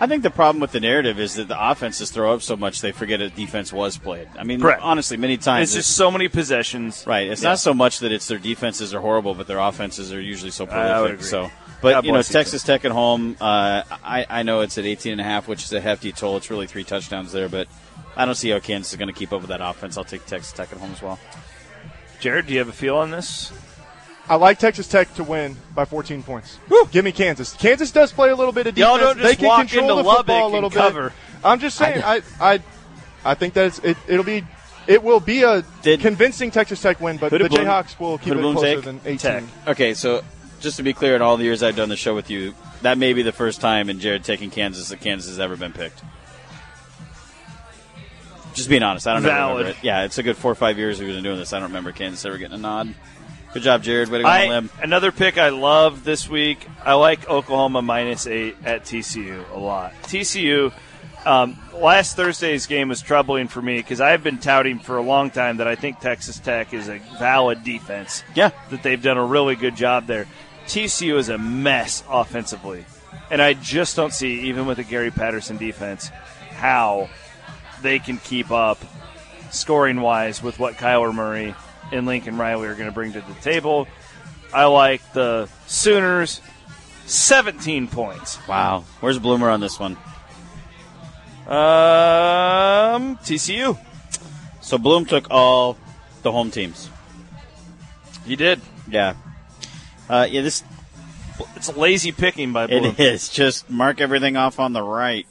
I think the problem with the narrative is that the offenses throw up so much they forget a defense was played. I mean, Correct. honestly, many times It's just so many possessions. right. It's Yeah. not so much that it's their defenses are horrible, but their offenses are usually so prolific. agree. So, but God you know, Texas Tech at home. Uh, I I know it's at 18 and a half, which is a hefty toll. It's really three touchdowns there, but I don't see how Kansas is going to keep up with that offense. I'll take Texas Tech at home as well. Jared, do you have a feel on this? I like Texas Tech to win by 14 points. Give me Kansas. Kansas does play a little bit of Y'all defense. don't just they can walk control into the football a little and bit. I'm just saying. I I, I think that it's, it, it'll be it will be a convincing Texas Tech win, but the did Bloom- Jayhawks will keep it closer take? than 18. Tech. Okay, so just to be clear, in all the years I've done the show with you, that may be the first time in Jared taking Kansas that Kansas has ever been picked. Just being honest, I don't know. Valid. Remember it. Yeah, it's a good four or five years we've been doing this. I don't remember Kansas ever getting a nod. Good job, Jared. Way to go I, limb. another pick I love this week. I like Oklahoma minus eight at TCU a lot. TCU. Um, last Thursday's game was troubling for me because I've been touting for a long time that I think Texas Tech is a valid defense. Yeah, that they've done a really good job there. TCU is a mess offensively, and I just don't see, even with the Gary Patterson defense, how they can keep up scoring wise with what Kyler Murray and Lincoln Riley are going to bring to the table. I like the Sooners, 17 points. Wow. Where's Bloomer on this one? Um, TCU. So Bloom took all the home teams. He did. Yeah. Uh, yeah, this It's lazy picking by Bloom. It is. Just mark everything off on the right.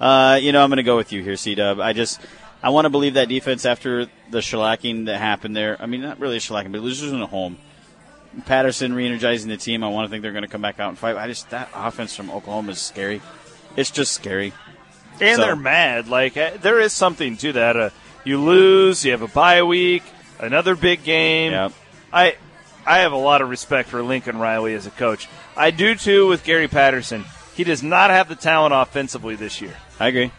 Uh, you know, I'm going to go with you here, C Dub. I just, I want to believe that defense after the shellacking that happened there. I mean, not really a shellacking, but losing at home. Patterson re-energizing the team. I want to think they're going to come back out and fight. I just that offense from Oklahoma is scary. It's just scary. And So- they're mad. Like uh, there is something to that. Uh, you lose, you have a bye week, another big game. Yep. I I have a lot of respect for Lincoln Riley as a coach. I do too with Gary Patterson. He does not have the talent offensively this year. I agree.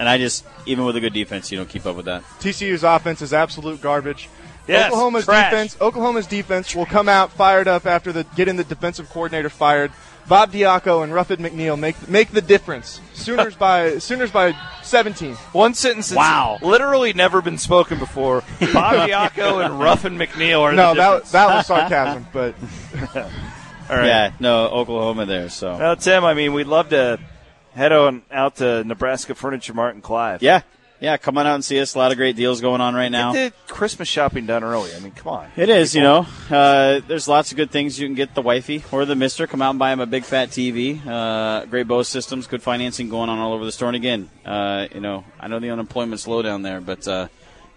And I just, even with a good defense, you don't keep up with that. TCU's offense is absolute garbage. Yes, Oklahoma's trash. defense. Oklahoma's defense will come out fired up after the getting the defensive coordinator fired. Bob Diaco and Ruffin McNeill make make the difference. Sooners by Sooners by 17. One sentence that's literally never been spoken before. Bob Diaco and Ruffin McNeill are No, the that difference. that was sarcasm, but All right. Yeah, no, Oklahoma there. So Well, Tim, I mean, we'd love to head on out to Nebraska Furniture Mart and Clive. Yeah. Yeah, come on out and see us. A lot of great deals going on right now. Get the Christmas shopping done early. I mean, come on. It is, you know. Uh, there's lots of good things you can get the wifey or the mister. Come out and buy him a big fat TV. Uh, great Bose systems, good financing going on all over the store. And again, uh, you know, I know the unemployment's low down there, but uh,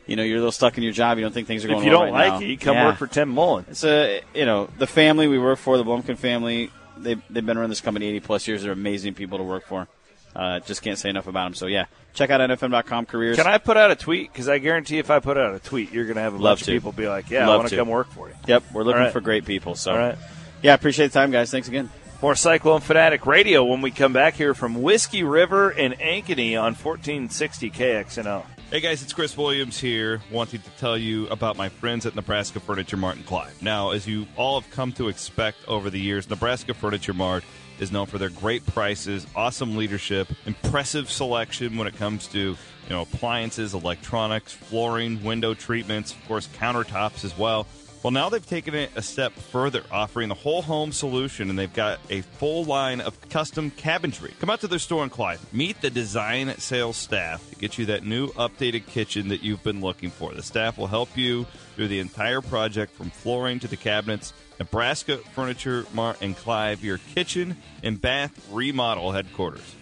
you know, you're a little stuck in your job. You don't think things are going. If you well don't right like now. it, you come Yeah. work for Tim Mullen. It's a you know the family we work for, the Blumkin family. They they've been around this company 80 plus years. They're amazing people to work for. Uh, just can't say enough about them. So yeah, check out nfm.com careers. Can I put out a tweet? Because I guarantee if I put out a tweet, you're going to have a Love bunch to. of people be like, "Yeah, I want to to. come work for you." Yep, we're looking All right. for great people. So All right. yeah, appreciate the time, guys. Thanks again. More Cyclone Fanatic Radio when we come back here from Whiskey River in Ankeny on 1460 KXNO. Hey guys, it's Chris Williams here, wanting to tell you about my friends at Nebraska Furniture Mart and Clive. Now, as you all have come to expect over the years, Nebraska Furniture Mart is known for their great prices, awesome leadership, impressive selection when it comes to you know appliances, electronics, flooring, window treatments, of course countertops as well. Well, now they've taken it a step further, offering the whole home solution, and they've got a full line of custom cabinetry. Come out to their store in Clive. Meet the design sales staff to get you that new updated kitchen that you've been looking for. The staff will help you through the entire project from flooring to the cabinets. Nebraska Furniture Mart and Clive, your kitchen and bath remodel headquarters.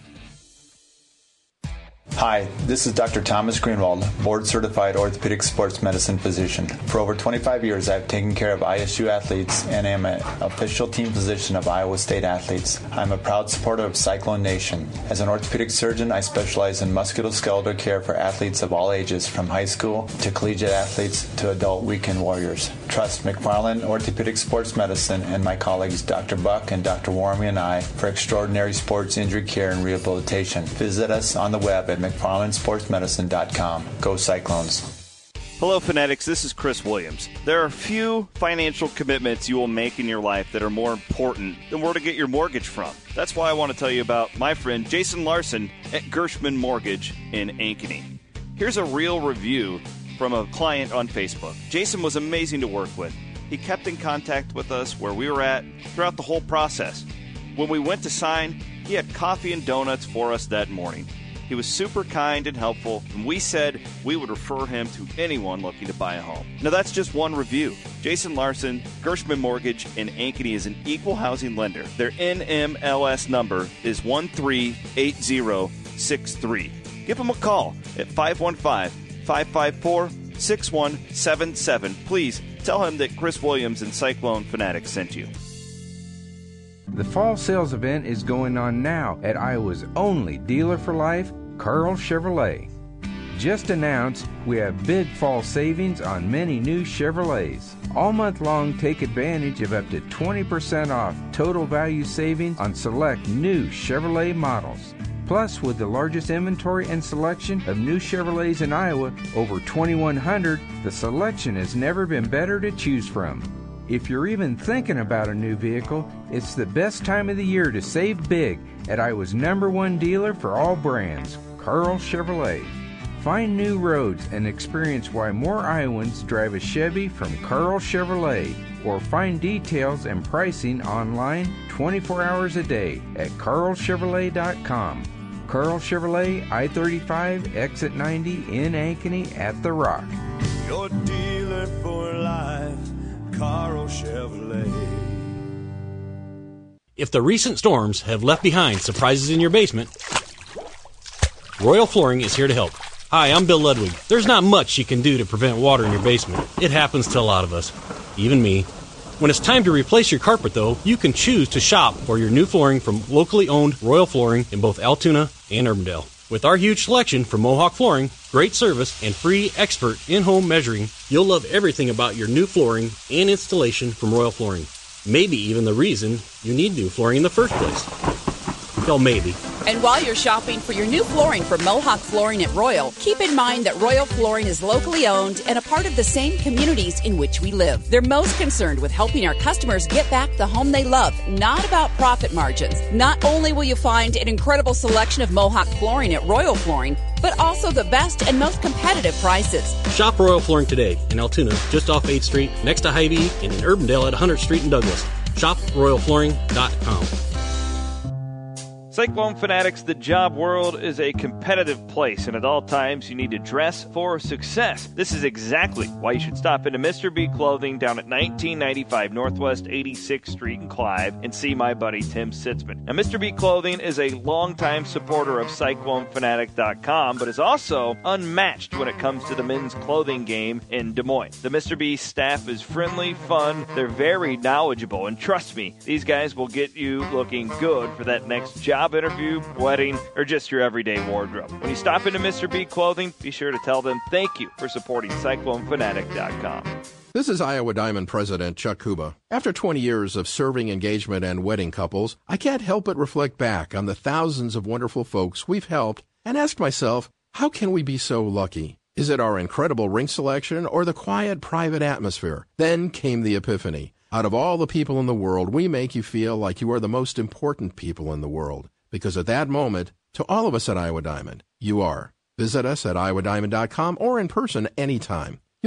Hi, this is Dr. Thomas Greenwald, board certified orthopedic sports medicine physician. For over 25 years, I've taken care of ISU athletes and am an official team physician of Iowa State athletes. I'm a proud supporter of Cyclone Nation. As an orthopedic surgeon, I specialize in musculoskeletal care for athletes of all ages, from high school to collegiate athletes to adult weekend warriors. Trust McFarland Orthopedic Sports Medicine and my colleagues Dr. Buck and Dr. Warmy and I for extraordinary sports injury care and rehabilitation. Visit us on the web at McFarlandSportsMedicine.com. Go Cyclones. Hello, Fanatics. This is Chris Williams. There are few financial commitments you will make in your life that are more important than where to get your mortgage from. That's why I want to tell you about my friend Jason Larson at Gershman Mortgage in Ankeny. Here's a real review from a client on Facebook. Jason was amazing to work with. He kept in contact with us where we were at throughout the whole process. When we went to sign, he had coffee and donuts for us that morning. He was super kind and helpful, and we said we would refer him to anyone looking to buy a home. Now, that's just one review. Jason Larson, Gershman Mortgage in Ankeny is an equal housing lender. Their NMLS number is 138063. Give them a call at 515 554 6177. Please tell him that Chris Williams and Cyclone Fanatics sent you. The fall sales event is going on now at Iowa's only dealer for life, Carl Chevrolet. Just announced, we have big fall savings on many new Chevrolets. All month long, take advantage of up to 20% off total value savings on select new Chevrolet models. Plus, with the largest inventory and selection of new Chevrolets in Iowa, over 2,100, the selection has never been better to choose from. If you're even thinking about a new vehicle, it's the best time of the year to save big at Iowa's number one dealer for all brands, Carl Chevrolet. Find new roads and experience why more Iowans drive a Chevy from Carl Chevrolet, or find details and pricing online 24 hours a day at carlchevrolet.com. Carl Chevrolet, I 35, exit 90 in Ankeny at The Rock. Your dealer for life, Carl Chevrolet. If the recent storms have left behind surprises in your basement, Royal Flooring is here to help. Hi, I'm Bill Ludwig. There's not much you can do to prevent water in your basement. It happens to a lot of us, even me. When it's time to replace your carpet, though, you can choose to shop for your new flooring from locally owned Royal Flooring in both Altoona and Urbandale. With our huge selection from Mohawk Flooring, great service, and free expert in home measuring, you'll love everything about your new flooring and installation from Royal Flooring. Maybe even the reason you need new flooring in the first place. Well, maybe. And while you're shopping for your new flooring from Mohawk Flooring at Royal, keep in mind that Royal Flooring is locally owned and a part of the same communities in which we live. They're most concerned with helping our customers get back the home they love, not about profit margins. Not only will you find an incredible selection of Mohawk Flooring at Royal Flooring, but also the best and most competitive prices. Shop Royal Flooring today in Altoona, just off 8th Street, next to Hy-Vee, and in Urbandale at 100th Street in Douglas. Shop royalflooring.com. Cyclone Fanatics, the job world is a competitive place, and at all times you need to dress for success. This is exactly why you should stop into Mr. B Clothing down at 1995 Northwest 86th Street in Clive and see my buddy Tim Sitzman. Now, Mr. B Clothing is a longtime supporter of CycloneFanatic.com, but is also unmatched when it comes to the men's clothing game in Des Moines. The Mr. B staff is friendly, fun, they're very knowledgeable, and trust me, these guys will get you looking good for that next job interview, wedding, or just your everyday wardrobe. When you stop into Mr. B Clothing, be sure to tell them thank you for supporting CycloneFanatic.com. This is Iowa Diamond President Chuck Kuba. After 20 years of serving engagement and wedding couples, I can't help but reflect back on the thousands of wonderful folks we've helped and ask myself, how can we be so lucky? Is it our incredible ring selection or the quiet, private atmosphere? Then came the epiphany. Out of all the people in the world, we make you feel like you are the most important people in the world. Because at that moment, to all of us at Iowa Diamond, you are. Visit us at iowadiamond.com or in person anytime.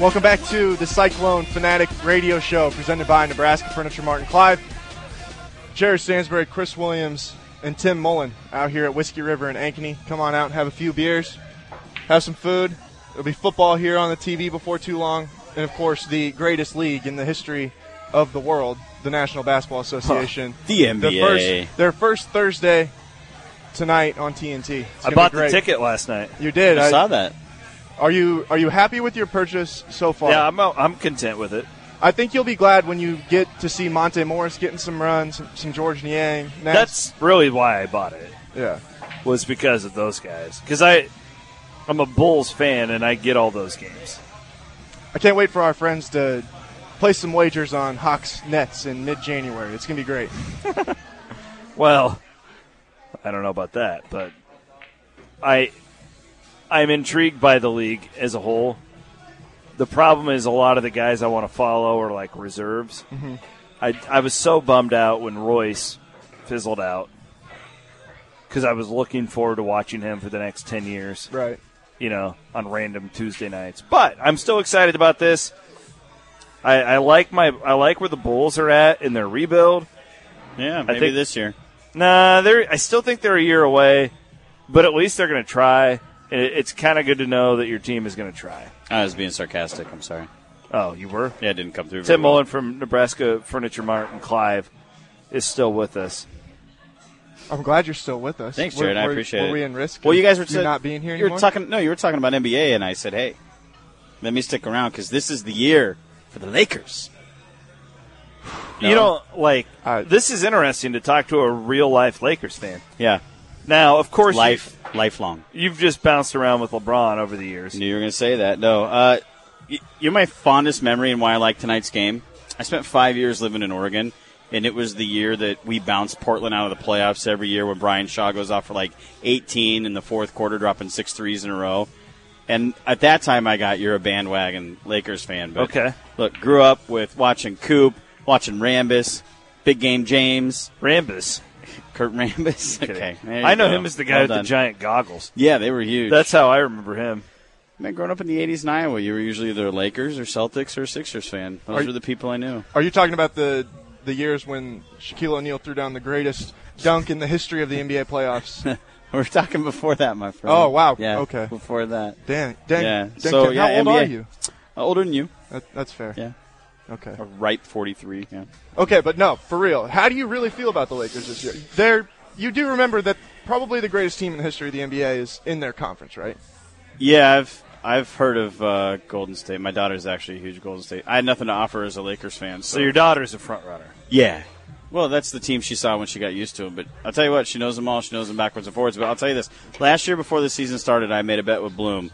Welcome back to the Cyclone Fanatic Radio Show presented by Nebraska Furniture Mart in Clive. Jerry Stansbury, Chris Williams, and Tim Mullen out here at Whiskey River in Ankeny. Come on out and have a few beers, have some food. It'll be football here on the TV before too long. And of course, the greatest league in the history of the world, the National Basketball Association. the NBA. first, their first Thursday tonight on TNT. I bought the ticket last night. You did. I saw that. Are you are you happy with your purchase so far? Yeah, I'm, I'm content with it. I think you'll be glad when you get to see Monte Morris getting some runs, some, some George Niang. Next. That's really why I bought it. Yeah. Was because of those guys. Because I, I'm a Bulls fan and I get all those games. I can't wait for our friends to place some wagers on Hawks Nets in mid January. It's gonna be great. Well, I don't know about that, but I, I'm intrigued by the league as a whole. The problem is a lot of the guys I want to follow are like reserves. Mhm. I I was so bummed out when Royce fizzled out because I was looking forward to watching him for the next ten years. Right. You know, on random Tuesday nights. But I'm still excited about this. I, I like my I like where the Bulls are at in their rebuild. Yeah, I think- this year. Nah, they're. I still think they're a year away, but at least they're going to try. And it- it's kind of good to know that your team is going to try. I was being sarcastic. I'm sorry. Oh, you were? Yeah, it didn't come through. very Tim well. Mullen from Nebraska Furniture Mart in Clive is still with us. I'm glad you're still with us. Thanks, Were- Jared. I were- appreciate were it. we in risk? Well, you guys were of you not being here You anymore. were talking. No, you were talking about NBA, and I said, "Hey, let me stick around because this is the year for the Lakers." You know, like this is interesting to talk to a real life Lakers fan. Yeah. Now, of course, you- life, lifelong. You've just bounced around with LeBron over the years. Knew you were going to say that. No, uh, you're my fondest memory and why I like tonight's game. I spent five years living in Oregon, and it was the year that we bounced Portland out of the playoffs every year when Brian Shaw goes off for like 18 in the fourth quarter, dropping six threes in a row. And at that time, I got you're a bandwagon Lakers fan. But Okay. Look, grew up with watching Coop, watching Rambis, Big Game James, Rambis, Kurt Rambis. okay, I know go. him as the guy Well with the giant goggles. Yeah, they were huge. That's how I remember him. Man, growing up in the '80s in Iowa, you were usually either a Lakers or Celtics or Sixers fan. Those Are were you- the people I knew. Are you talking about the the years when Shaquille O'Neal threw down the greatest dunk in the history of the NBA playoffs? We're talking before that, my friend. Oh wow! Yeah, Okay. before that. Dang, dang. Yeah. dang so Ken, yeah, how old NBA. are you? Uh, older than you. That, that's fair. Yeah. Okay. A ripe 43. Yeah. Okay, but no, for real. How do you really feel about the Lakers this year? They're you do remember that probably the greatest team in the history of the NBA is in their conference, right? Yeah, I've I've heard of uh, Golden State. My daughter's actually a huge Golden State. I had nothing to offer as a Lakers fan. So, So your daughter's a front runner. Yeah. Well, that's the team she saw when she got used to them. But I'll tell you what, she knows them all. She knows them backwards and forwards. But I'll tell you this: last year, before the season started, I made a bet with Bloom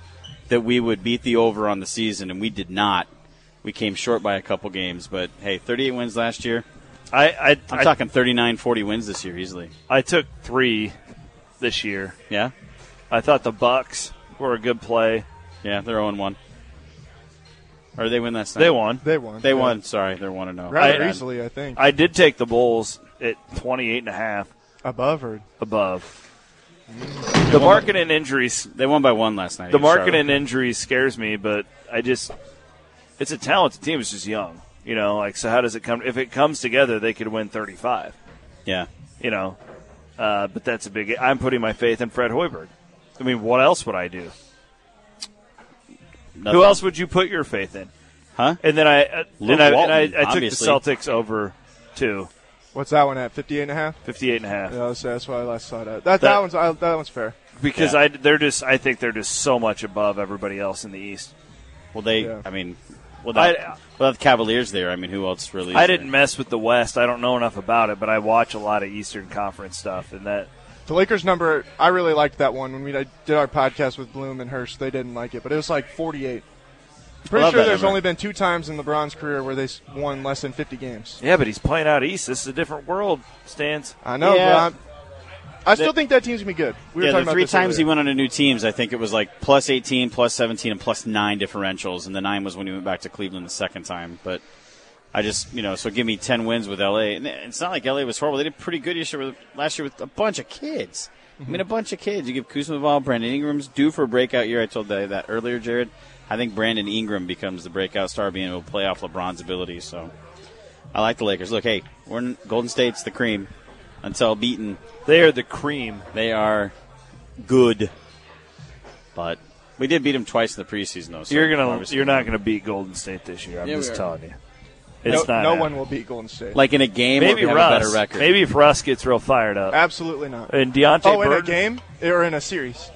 that we would beat the over on the season, and we did not. We came short by a couple games, but hey, 38 wins last year. I, I I'm I- talking 39, 40 wins this year easily. I took three this year. Yeah, I thought the Bucks were a good play. yeah, they're 0 1. Or they win last night? They won. They won. They yeah. won. Sorry, they're 1 0. Rather I- easily, I think. I did take the Bulls at 28 and a half Above or above. The market and injuries. They won by one last night. The against market and injuries scares me, but I just it's a talented team. It's just young, you know. Like so, how does it come? If it comes together, they could win 35. Yeah. You know, uh, but that's a big. I'm putting my faith in Fred Hoiberg. I mean, what else would I do? Nothing. Who else would you put your faith in? Huh? And then I uh, and I, Walton, and I, I took the obviously. Celtics over too. What's that one at? 58 and a half? 58 and a half. Yeah, that's, that's what I last saw that. That, that, That- one's I, that one's fair. Because Yeah. I they're just I think they're just so much above everybody else in the East. Well, they, Yeah. I mean, without, I- without the Cavaliers there, I mean, who else really? is I there? didn't mess with the West. I don't know enough about it, but I watch a lot of Eastern Conference stuff, and that The Lakers number, I really liked that one when we did our podcast with Bloom and Hurst. They didn't like it, but it was like 48. I'm pretty sure there's number. only been two times in LeBron's career where they s- won less than 50 games. yeah, but he's playing out East. This is a different world, Stans. I know, Yeah. but I'm, I still The- think that team's gonna be good. We were yeah, talking the three this times he went on to new teams, I think it was like plus 18, plus 17, and plus 9 differentials, and the 9 was when he went back to Cleveland the second time. But I just, you know, so give me 10 wins with LA. And it's not like LA was horrible. They did pretty good this year with, last year with a bunch of kids. I mean, a bunch of kids. You give Kuzma ball, Brandon Ingram's due for a breakout year. I told that, that earlier, Jared. I think Brandon Ingram becomes the breakout star, being able to play off LeBron's ability. So I like the Lakers. Look, hey, we're in Golden State's the cream until beaten. They are the cream. They are good, but we did beat them twice in the preseason, though. So you're gonna you're not gonna beat Golden State this year. I'm Yeah, just telling you. No, not. no happening. one will beat Golden State. like in a game. Maybe we have Russ. a better record. Maybe if Russ gets real fired up. Absolutely not. And Deonte oh, in a game or in a series?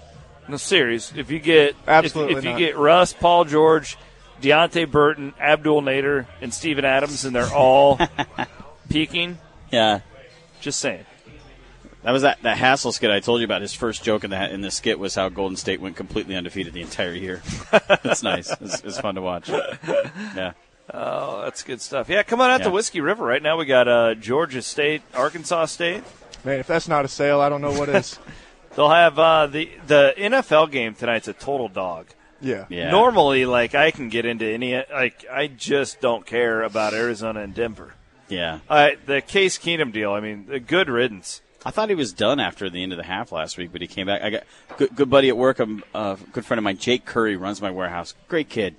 in the series, if you get Absolutely if, if you get Russ, Paul George, Deonte Burton, Abdel Nader, and Steven Adams, and they're all peaking. yeah. Just saying. That was that, that Hassel skit I told you about. His first joke in the in the skit was how Golden State went completely undefeated the entire year. It's nice. It's, it's fun to watch. Yeah. Oh, that's good stuff. Yeah, come on out to Whiskey River. Right now we got uh, Georgia State, Arkansas State. Man, if that's not a sale, I don't know what is. They'll have uh, the the NFL game tonight's a total dog. yeah. Yeah. Normally, like I can get into any like I just don't care about Arizona and Denver. Yeah. Uh, the Case Keenum deal. I mean, the good riddance. I thought he was done after the end of the half last week, but he came back. I got good, good buddy at work, a uh, good friend of mine, Jake Curry, runs my warehouse. Great kid,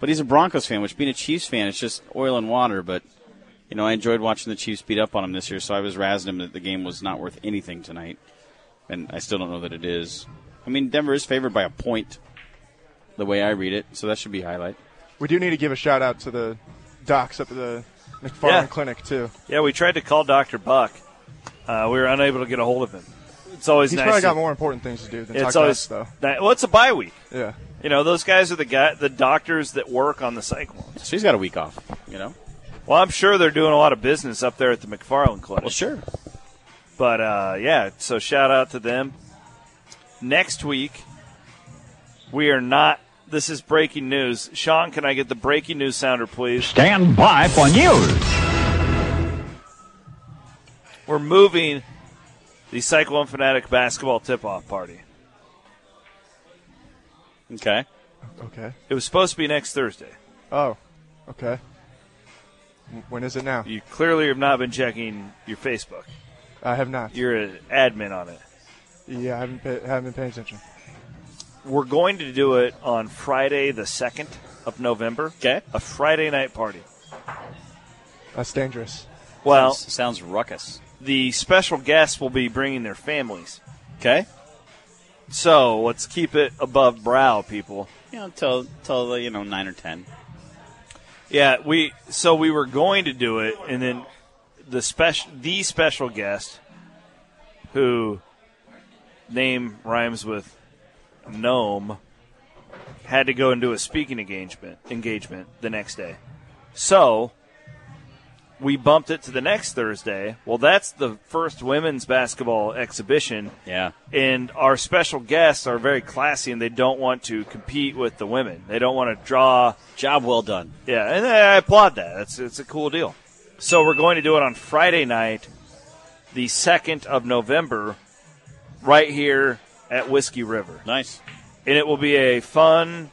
but he's a Broncos fan. Which being a Chiefs fan, it's just oil and water. But you know, I enjoyed watching the Chiefs beat up on him this year, so I was razzing him that the game was not worth anything tonight, and I still don't know that it is. I mean, Denver is favored by a point, the way I read it, so that should be a highlight. We do need to give a shout out to the docs up at the McFarland Yeah. Clinic too. Yeah, we tried to call Doctor Buck. Uh, we were unable to get a hold of him. It's always He's nice. probably to- got more important things to do than talk it's to us, though. ni- well, it's a bye week. Yeah. You know, those guys are the guy, the doctors that work on the Cyclones. So he's got a week off. You know. Well, I'm sure they're doing a lot of business up there at the McFarland Clinic. Well, sure. But uh, yeah, so shout out to them. Next week, we are not. This is breaking news. Sean, can I get the breaking news sounder, please? Stand by for news. We're moving the Cyclone Fanatic basketball tip-off party. Okay. Okay. It was supposed to be next Thursday. Oh. Okay. When is it now? You clearly have not been checking your Facebook. I have not. You're an admin on it. Yeah, I haven't, pay, haven't been paying attention. We're going to do it on Friday, the 2nd of November. Okay. A Friday night party. That's dangerous. Well, sounds, sounds ruckus. the special guests will be bringing their families. Okay. So let's keep it above brow, people. You know, till till you know nine or ten. Yeah, we so we were going to do it, and then the special the special guest, who name rhymes with gnome, had to go and do a speaking engagement engagement the next day. So we bumped it to the next Thursday. Well, that's the first women's basketball exhibition. Yeah. And our special guests are very classy and they don't want to compete with the women. They don't want to draw. Job well done. Yeah, and I applaud that. It's, it's a cool deal. So we're going to do it on Friday night, the 2nd of November, right here at Whiskey River. Nice. And it will be a fun.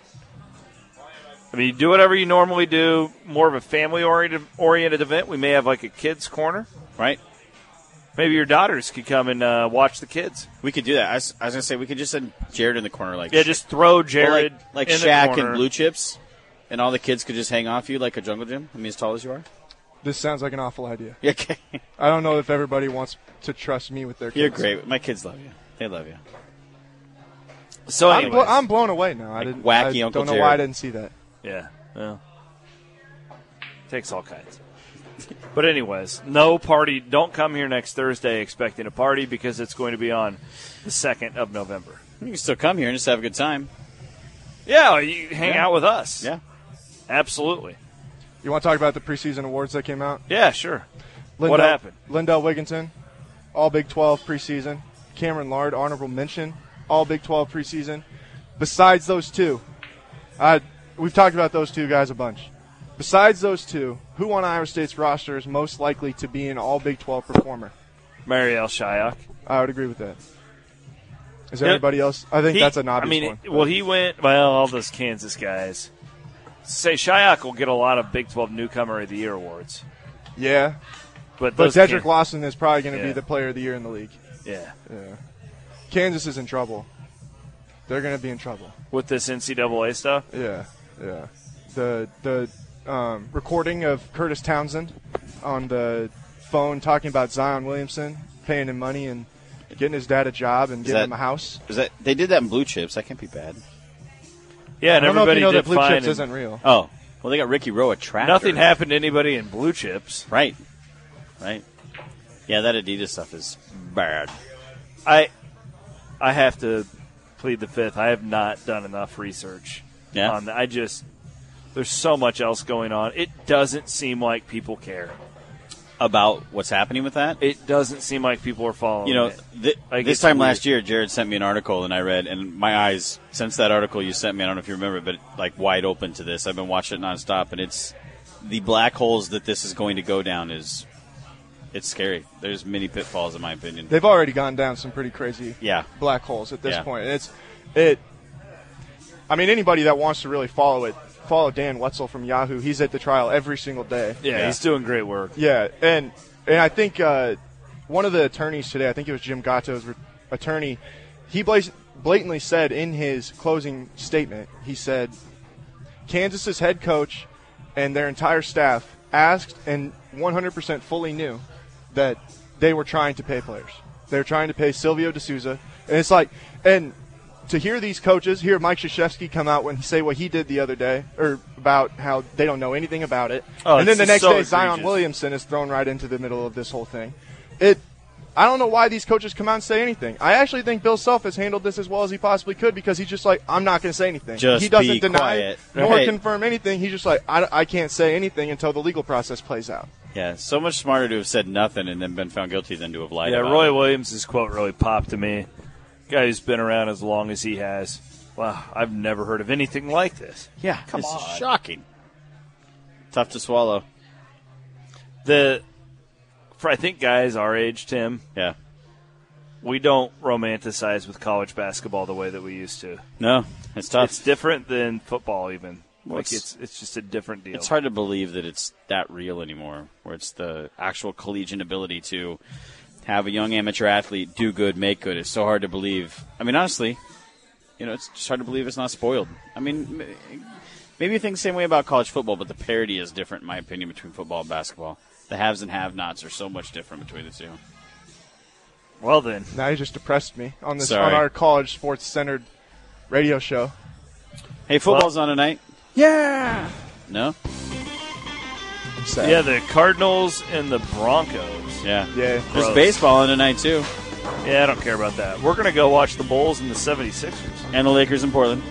I mean, you do whatever you normally do, more of a family oriented oriented event. We may have like a kids corner, right? Maybe your daughters could come and uh, watch the kids. We could do that. I was, I was gonna say we could just send Jared in the corner, like Yeah, just throw Well, Jared like, like in Shaq corner. and Blue Chips, and all the kids could just hang off you like a jungle gym. I mean, as tall as you are. This sounds like an awful idea. Yeah, okay. I don't know if everybody wants to trust me with their kids. You're great. My kids love you. They love you. So I'm, blo- anyways. I'm blown away now. I Like didn't. wacky I Uncle don't know why I didn't see that. Yeah, well, takes all kinds. But anyways, no party. Don't come here next Thursday expecting a party because it's going to be on the second of November. You can still come here and just have a good time. Yeah, you hang Yeah. out with us. Yeah, absolutely. You want to talk about the preseason awards that came out? Yeah, sure. Lindell, What happened? Lindell Wigginton, All Big 12 preseason. Cameron Lard, honorable mention, All Big 12 preseason. Besides those two, uh, we've talked about those two guys a bunch. Besides those two, who on Iowa State's roster is most likely to be an All Big 12 performer? Marial Shayok. I would agree with that. Is there Yeah. anybody else? I think He- that's a obvious I mean, one. well, he went. Well, all those Kansas guys. Say Shayok will get a lot of Big 12 Newcomer of the Year awards. Yeah. But But Kan- Lawson is probably going to Yeah. be the player of the year in the league. Yeah. Yeah. Kansas is in trouble. They're going to be in trouble. with this NCAA stuff. Yeah, yeah. The the um, recording of Kurtis Townsend on the phone talking about Zion Williamson paying him money and getting his dad a job and Is getting that- him a house. Is that they did that in Blue Chips? That can't be bad. Yeah, and I don't know if you everybody know that Blue Chips and- isn't real. Oh, well, they got Ricky Roe a tractor. Nothing happened to anybody in Blue Chips. Right, right. Yeah, that Adidas stuff is bad. I I have to plead the fifth. I have not done enough research. Yeah. on that. I just there's so much else going on. It doesn't seem like people care. About what's happening with that? It doesn't seem like people are following. You know, it. th- Like, this time weird. last year, Jared sent me an article and I read, and my eyes, since that article you sent me, I don't know if you remember, but like wide open to this. I've been watching it nonstop, and it's the black holes that this is going to go down is it's scary. There's many pitfalls, in my opinion. They've already gone down some pretty crazy Yeah. black holes at this Yeah. point. It's it. I mean, anybody that wants to really follow it, follow Dan Wetzel from Yahoo. He's at the trial every single day. Yeah, he's doing great work. Yeah, and and I think uh, one of the attorneys today, I think it was Jim Gatto's re- attorney, he blas- blatantly said in his closing statement, he said, Kansas's head coach and their entire staff asked and 100% fully knew that they were trying to pay players. They were trying to pay Silvio De Sousa, and it's like, and to hear these coaches, hear Mike Krzyzewski come out and say what he did the other day, or about how they don't know anything about it, Oh, and then the next so day Zion. Williamson is thrown right into the middle of this whole thing. It, I don't know why these coaches come out and say anything. I actually think Bill Self has handled this as well as he possibly could because he's just like, I'm not going to say anything. Just he doesn't be deny quiet. nor Right. confirm anything. He's just like, I, I can't say anything until the legal process plays out. Yeah, so much smarter to have said nothing and then been found guilty than to have lied. Yeah, about Roy it. Williams' quote really popped to me. Guy who's been around as long as he has. Wow, I've never heard of anything like this. Yeah, come this on. is shocking. Tough to swallow. The for I think guys our age, Tim. Yeah. We don't romanticize with college basketball the way that we used to. No, it's tough. It's different than football, even. Well, like it's- it's it's just a different deal. It's hard to believe that it's that real anymore, where it's the actual collegiate ability to have a young amateur athlete do good, make good. It's so hard to believe. I mean, honestly, you know, it's just hard to believe it's not spoiled. I mean, maybe you think the same way about college football, but the parity is different, in my opinion, between football and basketball. The haves and have-nots are so much different between the two. Well then, now you just depressed me on this Sorry. on our college sports centered radio show. Hey, football's on tonight. Yeah. No. Sad. Yeah, the Cardinals and the Broncos. Yeah. Yeah. There's baseball on tonight too, Yeah, I don't care about that. We're gonna go watch the Bulls and the 76ers. and the Lakers in Portland.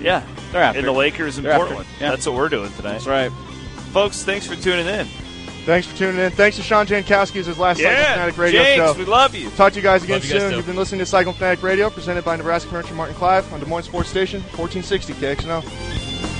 Yeah, They're after. and the Lakers in They're. Portland. Yeah. That's what we're doing tonight. That's right. Folks, thanks for tuning in. Thanks for tuning in. Thanks to Sean Jankowski as his last Yeah, Cyclone Fanatic Radio Jenks, show. we love you. Talk to you guys again you soon. too. You've been listening to Cyclone Fanatic Radio, presented by Nebraska Furniture Mart in Clive on Des Moines Sports Station, 1460 KXNO.